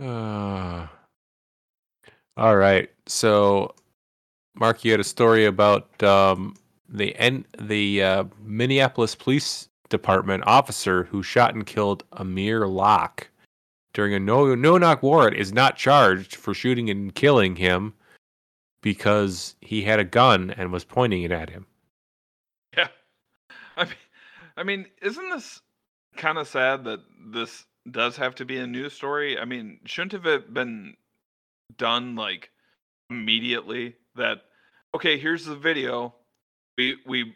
Uh, all right. So, Mark, you had a story about um, the N- the uh, Minneapolis Police Department officer who shot and killed Amir Locke during a no no knock warrant is not charged for shooting and killing him because he had a gun and was pointing it at him.
Yeah. I mean, I mean, isn't this kind of sad that this does have to be a news story? I mean, shouldn't have it been done like immediately that okay, here's the video. We we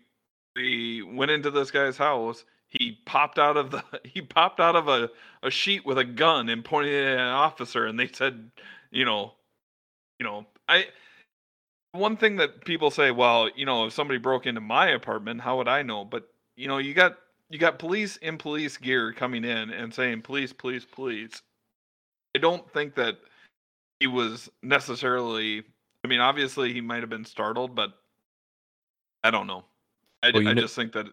we went into this guy's house. He popped out of the he popped out of a, a sheet with a gun and pointed it at an officer and they said, you know, you know, I one thing that people say, well, you know, if somebody broke into my apartment, how would I know? But you know, you got you got police in police gear coming in and saying, "Police, police, police." I don't think that he was necessarily. I mean, obviously he might have been startled, but I don't know. I,
Well,
I
kn-
just think that.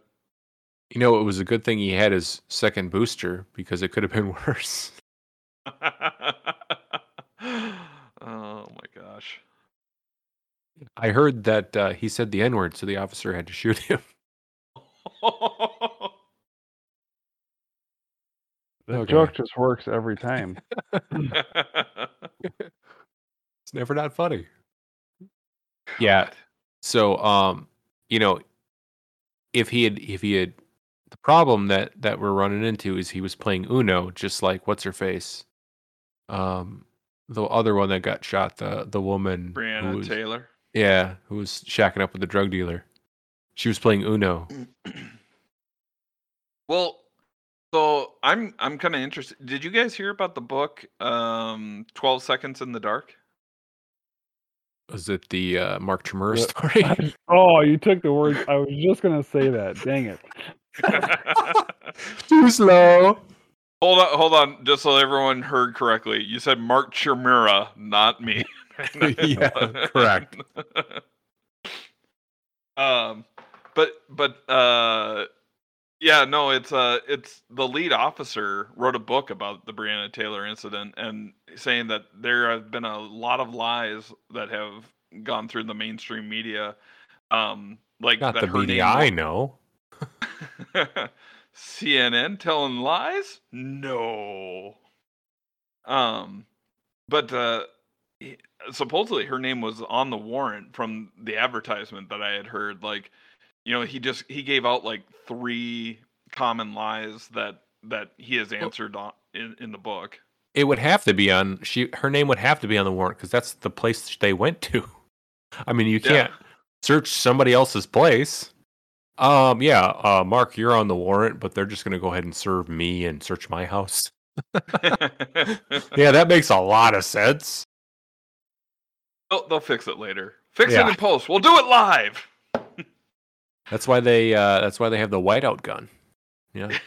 You know, it was a good thing he had his second booster because it could have been worse.
oh my gosh.
I heard that uh, he said the N word, so the officer had to shoot him.
The
Okay.
joke just works every time.
It's never not funny. Yeah. So, um, you know, if he had, if he had, the problem that that we're running into is he was playing Uno, just like what's her face, um, the other one that got shot, the the woman, who
Breonna
was-
Taylor.
yeah, who was shacking up with the drug dealer. She was playing Uno.
well, so I'm I'm kind of interested. Did you guys hear about the book um 12 Seconds in the Dark?
Was it the uh, Mark Tremere
Yeah.
story?
oh, you took the words. I was just gonna say that. Dang it.
Too slow.
hold on, hold on, just so everyone heard correctly. You said Mark Chimera, not me.
Yeah, correct.
um, but but uh, yeah, no, it's uh, it's the lead officer wrote a book about the Breonna Taylor incident and saying that there have been a lot of lies that have gone through the mainstream media. Um, like
Not
that
the media I know.
CNN telling lies? No. Um, but uh, he- supposedly her name was on the warrant from the advertisement that I had heard. Like, you know, he just he gave out like three common lies that that he has answered on in in the book.
It would have to be on she. Her name would have to be on the warrant because that's the place they went to. I mean, you can't search somebody else's place. Um, yeah, uh, Mark, you're on the warrant, but they're just gonna go ahead and serve me and search my house. Yeah, that makes a lot of sense.
they'll, they'll fix it later. Fix
Yeah.
it in post. We'll do it live.
That's why they. Uh, that's why they have the whiteout gun. Yeah.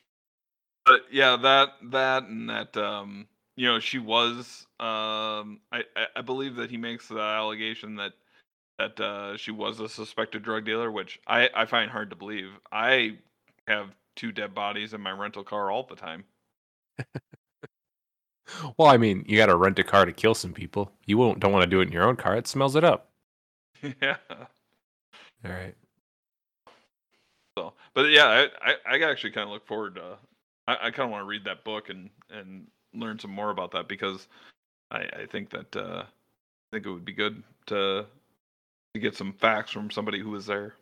but yeah, that that and that um you know, she was um I I, I believe that he makes the allegation that that uh she was a suspected drug dealer, which I I find hard to believe. I have two dead bodies in my rental car all the time.
Well, I mean, you got to rent a car to kill some people. You won't don't want to do it in your own car. It smells it up.
yeah.
All right.
So, but yeah, I I, I actually kind of look forward to. I, I kind of want to read that book and and learn some more about that because I I think that uh I think it would be good to to get some facts from somebody who was there.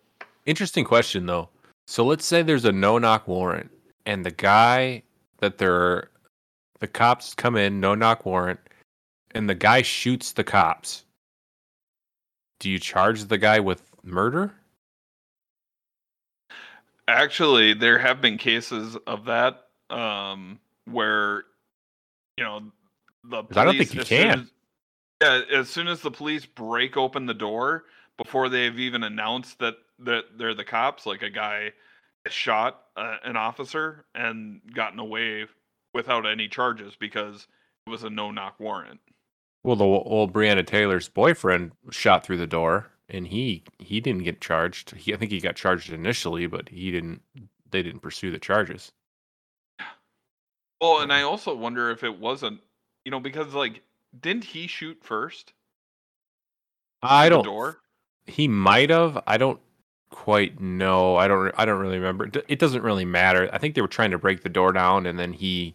Interesting question though. So let's say there's a no knock warrant and the guy that they're the cops come in, no knock warrant, and the guy shoots the cops. Do you charge the guy with murder?
Actually, there have been cases of that um, where, you know, the
'Cause I don't think you can.
as- yeah, as soon as the police break open the door before they've even announced that that they're the cops, like a guy shot uh, an officer and gotten away without any charges because it was a no knock warrant.
Well, the old Breonna Taylor's boyfriend shot through the door and he he didn't get charged. He I think he got charged initially, but he didn't. They didn't pursue the charges.
Well, and I also wonder if it wasn't, you know, because like, didn't he shoot first?
I don't.
Door.
He might have. I don't quite know. I don't. I don't really remember. It doesn't really matter. I think they were trying to break the door down, and then he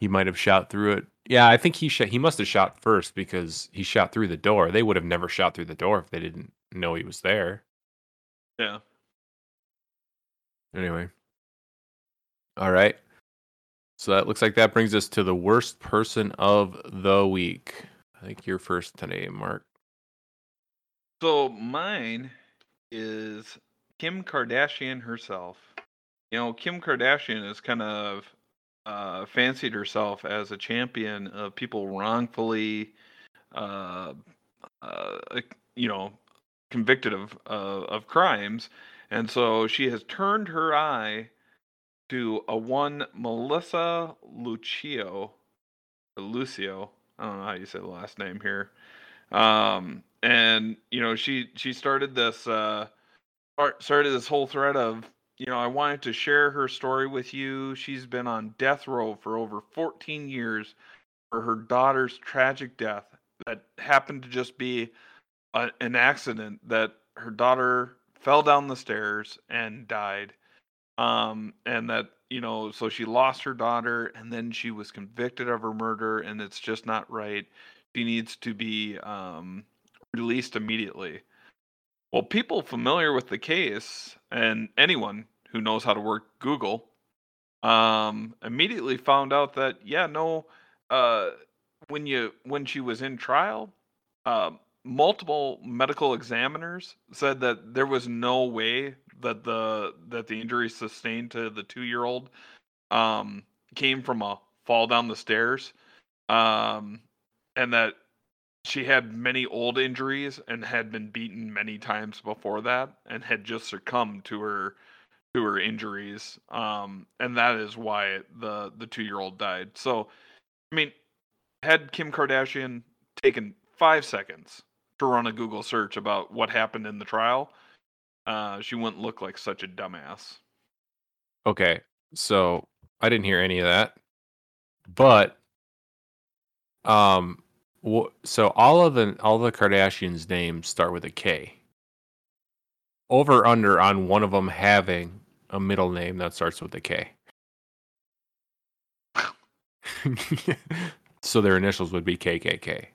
he might have shot through it. Yeah, I think he shot. He must have shot first because he shot through the door. They would have never shot through the door if they didn't know he was there.
Yeah.
Anyway. All right. So that looks like that brings us to the worst person of the week. I think you're first today, Mark.
So mine is Kim Kardashian herself. You know, Kim Kardashian has kind of uh, fancied herself as a champion of people wrongfully, uh, uh, you know, convicted of uh, of crimes, and so she has turned her eye to a one Melissa Lucio, Lucio. I don't know how you say the last name here. Um, and you know, she she started this uh, started this whole thread of you know, I wanted to share her story with you. She's been on death row for over 14 years for her daughter's tragic death that happened to just be a, an accident that her daughter fell down the stairs and died. Um, and that, you know, so she lost her daughter and then she was convicted of her murder, and it's just not right. She needs to be um, released immediately. Well, people familiar with the case and anyone who knows how to work Google um, immediately found out that yeah, no, uh, when you when she was in trial, uh, multiple medical examiners said that there was no way that the that the injury sustained to the two year old um, came from a fall down the stairs, um, and that she had many old injuries and had been beaten many times before that and had just succumbed to her to her injuries um and that is why the the 2-year-old died so i mean had kim kardashian taken 5 seconds to run a google search about what happened in the trial uh she wouldn't look like such a dumbass
Okay. So I didn't hear any of that. But um wh- so all of the all the Kardashians names start with a K. Over under on one of them having a middle name that starts with a K. so their initials would be KKK.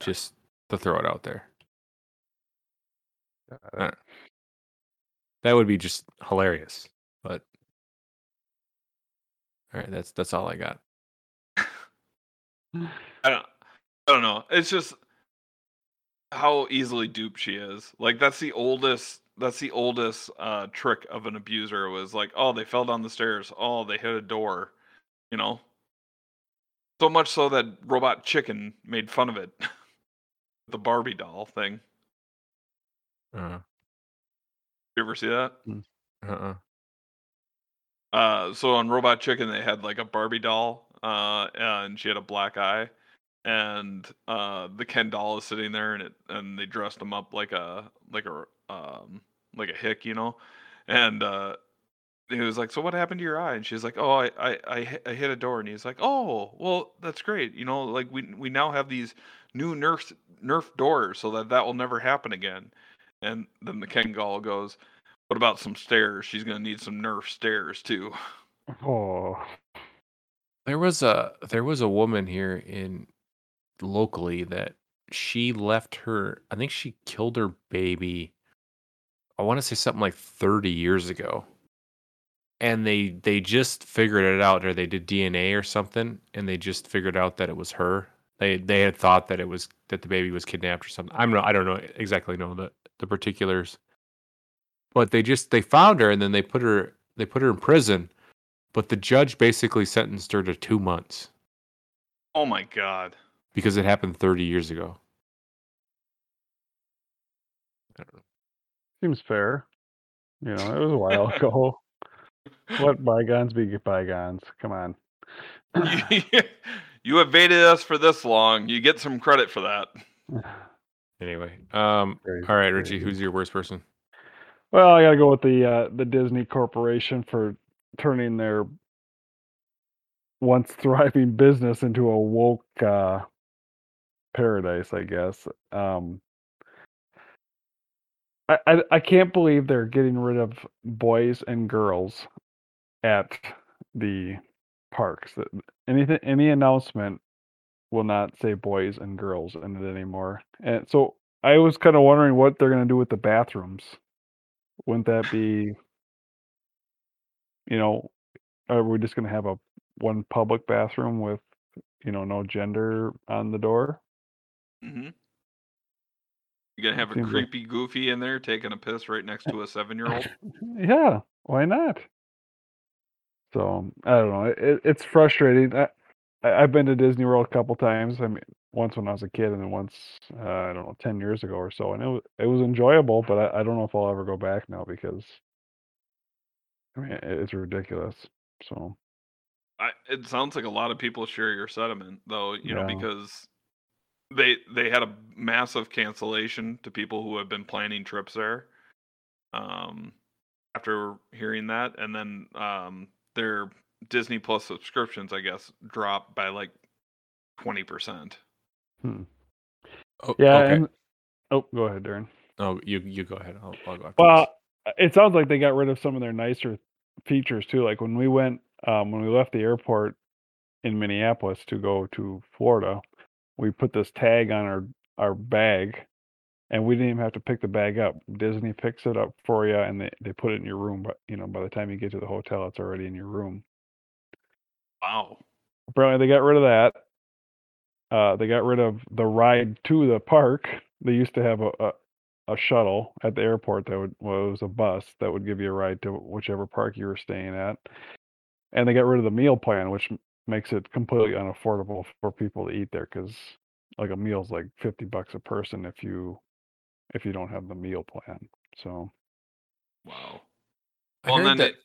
Just to throw it out there. Uh, That would be just hilarious. But all right, that's that's all I got.
I don't I don't know. It's just how easily duped she is. Like that's the oldest that's the oldest uh trick of an abuser was like, oh, they fell down the stairs. Oh, they hit a door. You know? So much so that Robot Chicken made fun of it. the Barbie doll thing.
Uh,
You ever see that?
uh-uh.
Uh, so on Robot Chicken, they had like a Barbie doll, uh, and she had a black eye, and uh, the Ken doll is sitting there, and it and they dressed him up like a like a um like a hick, you know, and uh, he was like, "So what happened to your eye?" And she's like, "Oh, I I I, hit- I hit a door," and he's like, "Oh, well, that's great, you know, like we we now have these new Nerf Nerf doors, so that that will never happen again." And then the Ken doll goes. What about some stairs? She's gonna need some Nerf stairs too.
Oh,
There was a there was a woman here in locally that she left her I think she killed her baby I want to say something like 30 years ago. And they they just figured it out or they did DNA or something and they just figured out that it was her. They they had thought that it was that the baby was kidnapped or something. I'm not I don't know exactly know the the particulars. But they just they found her and then they put her they put her in prison but the judge basically sentenced her to two months
Oh my god.
Because it happened 30 years ago.
seems fair. You know, it was a while ago. Let bygones be bygones. Come on.
you, evaded us for this long. You get some credit for that.
Anyway, um, all right, Richie, who's your worst person?
Well, I gotta go with the uh, the Disney Corporation for turning their once thriving business into a woke uh, paradise, I guess. Um, I, I I can't believe they're getting rid of boys and girls at the parks. Anything any announcement will not say boys and girls in it anymore. And so I was kind of wondering what they're going to do with the bathrooms. Wouldn't that be you know, are we just going to have a one public bathroom with you know no gender on the door?
Hmm You gonna have a creepy goofy in there taking a piss right next to a seven year old?
Yeah, why not? So I don't know. It, it's frustrating. I, I've been to Disney World a couple times. I mean, once when I was a kid, and then once uh, I don't know, ten years ago or so, and it was it was enjoyable. But I, I don't know if I'll ever go back now because I mean it, it's ridiculous. So
I, it sounds like a lot of people share your sentiment, though. You know, because they they had a massive cancellation to people who have been planning trips there. Um, after hearing that, and then um, their Disney Plus subscriptions, I guess, dropped by like twenty percent.
Oh,
yeah.
okay.
And, oh, go ahead, Darin.
Oh, you you go ahead. I'll, I'll go. After
Well,
this.
it sounds like they got rid of some of their nicer features too. Like when we went, um, when we left the airport in Minneapolis to go to Florida, we put this tag on our our bag, and we didn't even have to pick the bag up. Disney picks it up for you, and they they put it in your room. But you know, by the time you get to the hotel, it's already in your room.
Wow.
Apparently, they got rid of that. Uh, they got rid of the ride to the park. They used to have a, a, a shuttle at the airport that would well, it was a bus that would give you a ride to whichever park you were staying at. And they got rid of the meal plan, which makes it completely unaffordable for people to eat there because like a meal's like fifty bucks a person if you if you don't have the meal plan. So
Wow.
I heard
then
that.
it.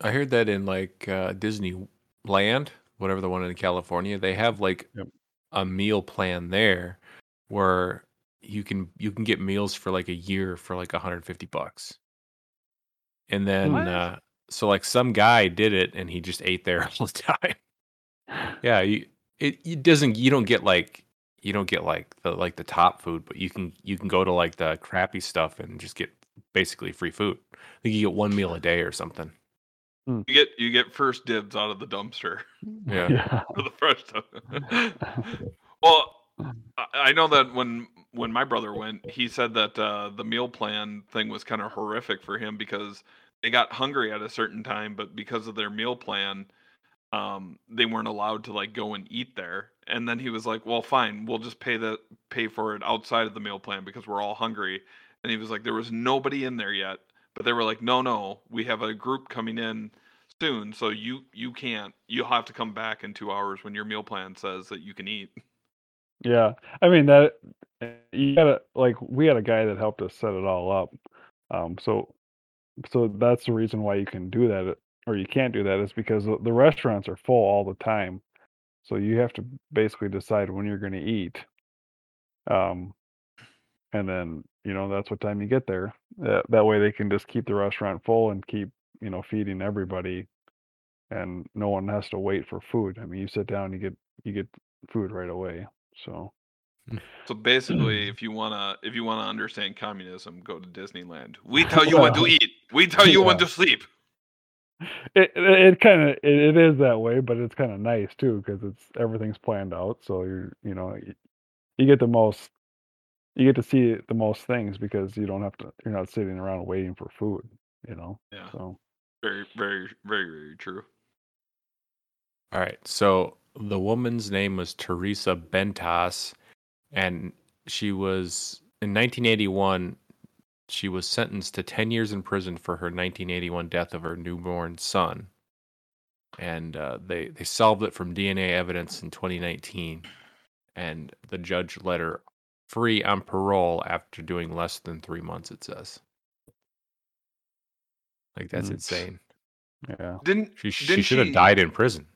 I heard that in like uh, Disneyland, whatever the one in California, they have like
Yep.
a meal plan there where you can you can get meals for like a year for like 150 bucks. And then
What?
uh so like some guy did it and he just ate there all the time. Yeah, you, it it doesn't you don't get like you don't get like the like the top food, but you can you can go to like the crappy stuff and just get basically free food. I think you get one meal a day or something.
You get you get first dibs out of the dumpster
Yeah.
yeah.
for the fresh stuff. well, I- I know that when when my brother went, he said that uh, the meal plan thing was kind of horrific for him because they got hungry at a certain time, but because of their meal plan, um, they weren't allowed to like go and eat there. And then he was like, "Well, fine, we'll just pay the pay for it outside of the meal plan because we're all hungry." And he was like, "There was nobody in there yet." But they were like, "No, no, we have a group coming in soon, so you you can't. You'll have to come back in 2 hours when your meal plan says that you can eat."
Yeah, I mean that you gotta like we had a guy that helped us set it all up. Um, so so that's the reason why you can do that or you can't do that is because the the restaurants are full all the time. So you have to basically decide when you're going to eat. Um, and then you know that's what time you get there. That that way they can just keep the restaurant full and keep you know feeding everybody, and no one has to wait for food. I mean, you sit down, you get you get food right away. So
So basically, if you wanna if you wanna understand communism, go to Disneyland. We tell you when to eat. We tell you when to sleep.
it it, it kind of it, it is that way, but it's kind of nice too because it's everything's planned out. So you're you know you, you get the most you get to see the most things because you don't have to you're not sitting around waiting for food. You know.
Yeah.
So
Very, very, very, very true.
All right. So the woman's name was Teresa Bentaas, and she was in 1981. She was sentenced to 10 years in prison for her 1981 death of her newborn son, and uh, they they solved it from DNA evidence in 2019, and the judge let her free on parole after doing less than three months. It says, like that's
Mm.
insane.
yeah.
Didn't
She she
Didn't
should have
she-
died in prison.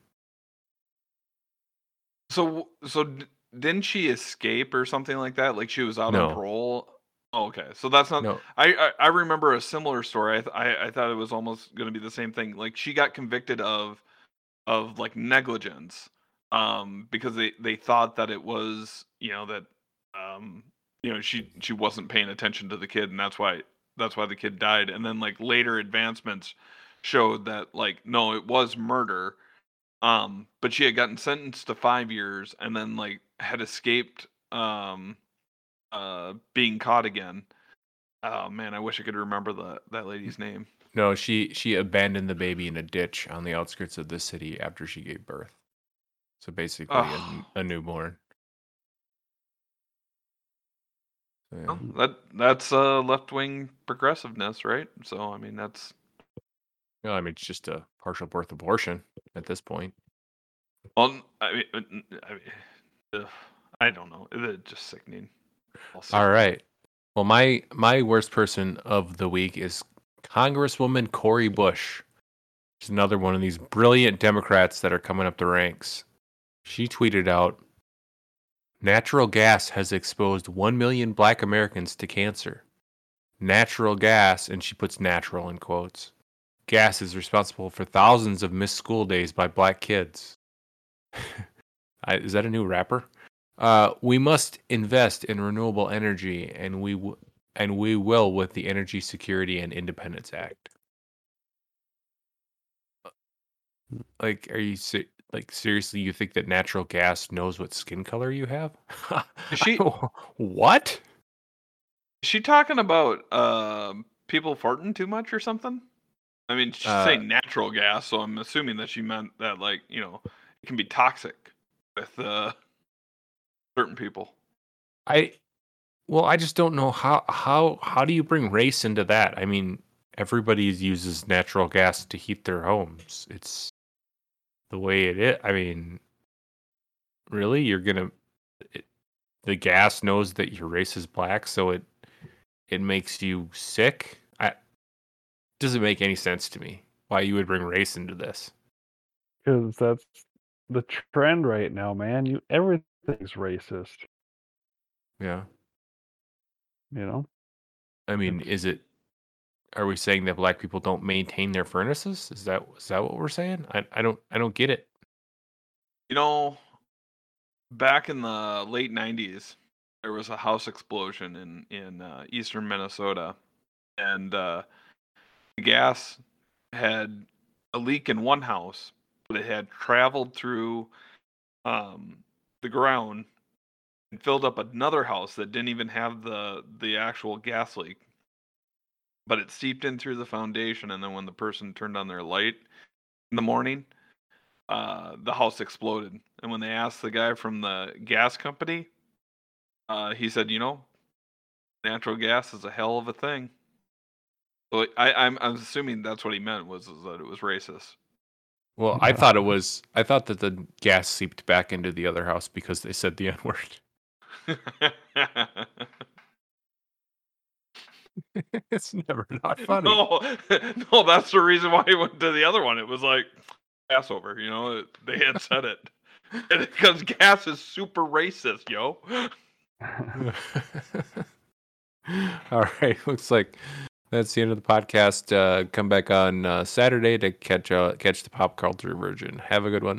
so so d- didn't she escape or something like that? Like she was out
No.
on parole. Oh, okay, so that's not.
No,
I, I I remember a similar story. I th- I, I thought it was almost going to be the same thing. Like she got convicted of of like negligence um because they they thought that it was you know that um you know she she wasn't paying attention to the kid and that's why that's why the kid died and then like later advancements showed that like no it was murder um but she had gotten sentenced to 5 years and then like had escaped um uh being caught again oh man i wish i could remember the that lady's name
no. She she abandoned the baby in a ditch on the outskirts of the city after she gave birth. So basically, a,
Oh.
a newborn. Yeah.
Well, that that's uh left-wing progressiveness right so i mean that's
No, I mean it's just a partial birth abortion at this point.
Well, I mean, I mean, ugh, I don't know. It's just sickening. I'll.
All right. Well, my my worst person of the week is Congresswoman Cori Bush. She's another one of these brilliant Democrats that are coming up the ranks. She tweeted out, "Natural gas has exposed 1 million black Americans to cancer. Natural gas, and she puts natural in quotes. Gas is responsible for thousands of missed school days by black kids." I, is that a new rapper? Uh, we must invest in renewable energy, and we w- and we will with the Energy Security and Independence Act. Like, are you se- like seriously? You think that natural gas knows what skin color you have?
Is she-
what?
Is she talking about um people farting too much or something? I mean, she's
Uh,
saying natural gas, so I'm assuming that she meant that, like, you know, it can be toxic with uh, certain people.
I well, I just don't know how how how do you bring race into that? I mean, everybody uses natural gas to heat their homes. It's the way it is. I mean, really, you're gonna it, the gas knows that your race is black, so it it makes you sick. I doesn't make any sense to me why you would bring race into this.
because that's the trend right now, man. You everything's racist.
Yeah,
You know,
I mean, is it? Are we saying that black people don't maintain their furnaces? Is that is that what we're saying? I I don't I don't get it.
You know, back in the late '90s, there was a house explosion in in uh, eastern Minnesota, and uh, the gas had a leak in one house, it had traveled through um, the ground and filled up another house that didn't even have the the actual gas leak, but it seeped in through the foundation, and then when the person turned on their light in the morning uh, the house exploded. And when they asked the guy from the gas company, uh, he said, "You know, natural gas is a hell of a thing." So I, I'm, I'm assuming that's what he meant was that it was racist.
Well, I thought it was. I thought that the gas seeped back into the other house because they said the N word. it's never not funny.
no, no, that's the reason why he went to the other one. It was like Passover, you know. They had said it, and because gas is super racist, yo.
All right, looks like that's the end of the podcast. Uh, come back on uh, Saturday to catch uh, catch the pop culture version. Have a good one.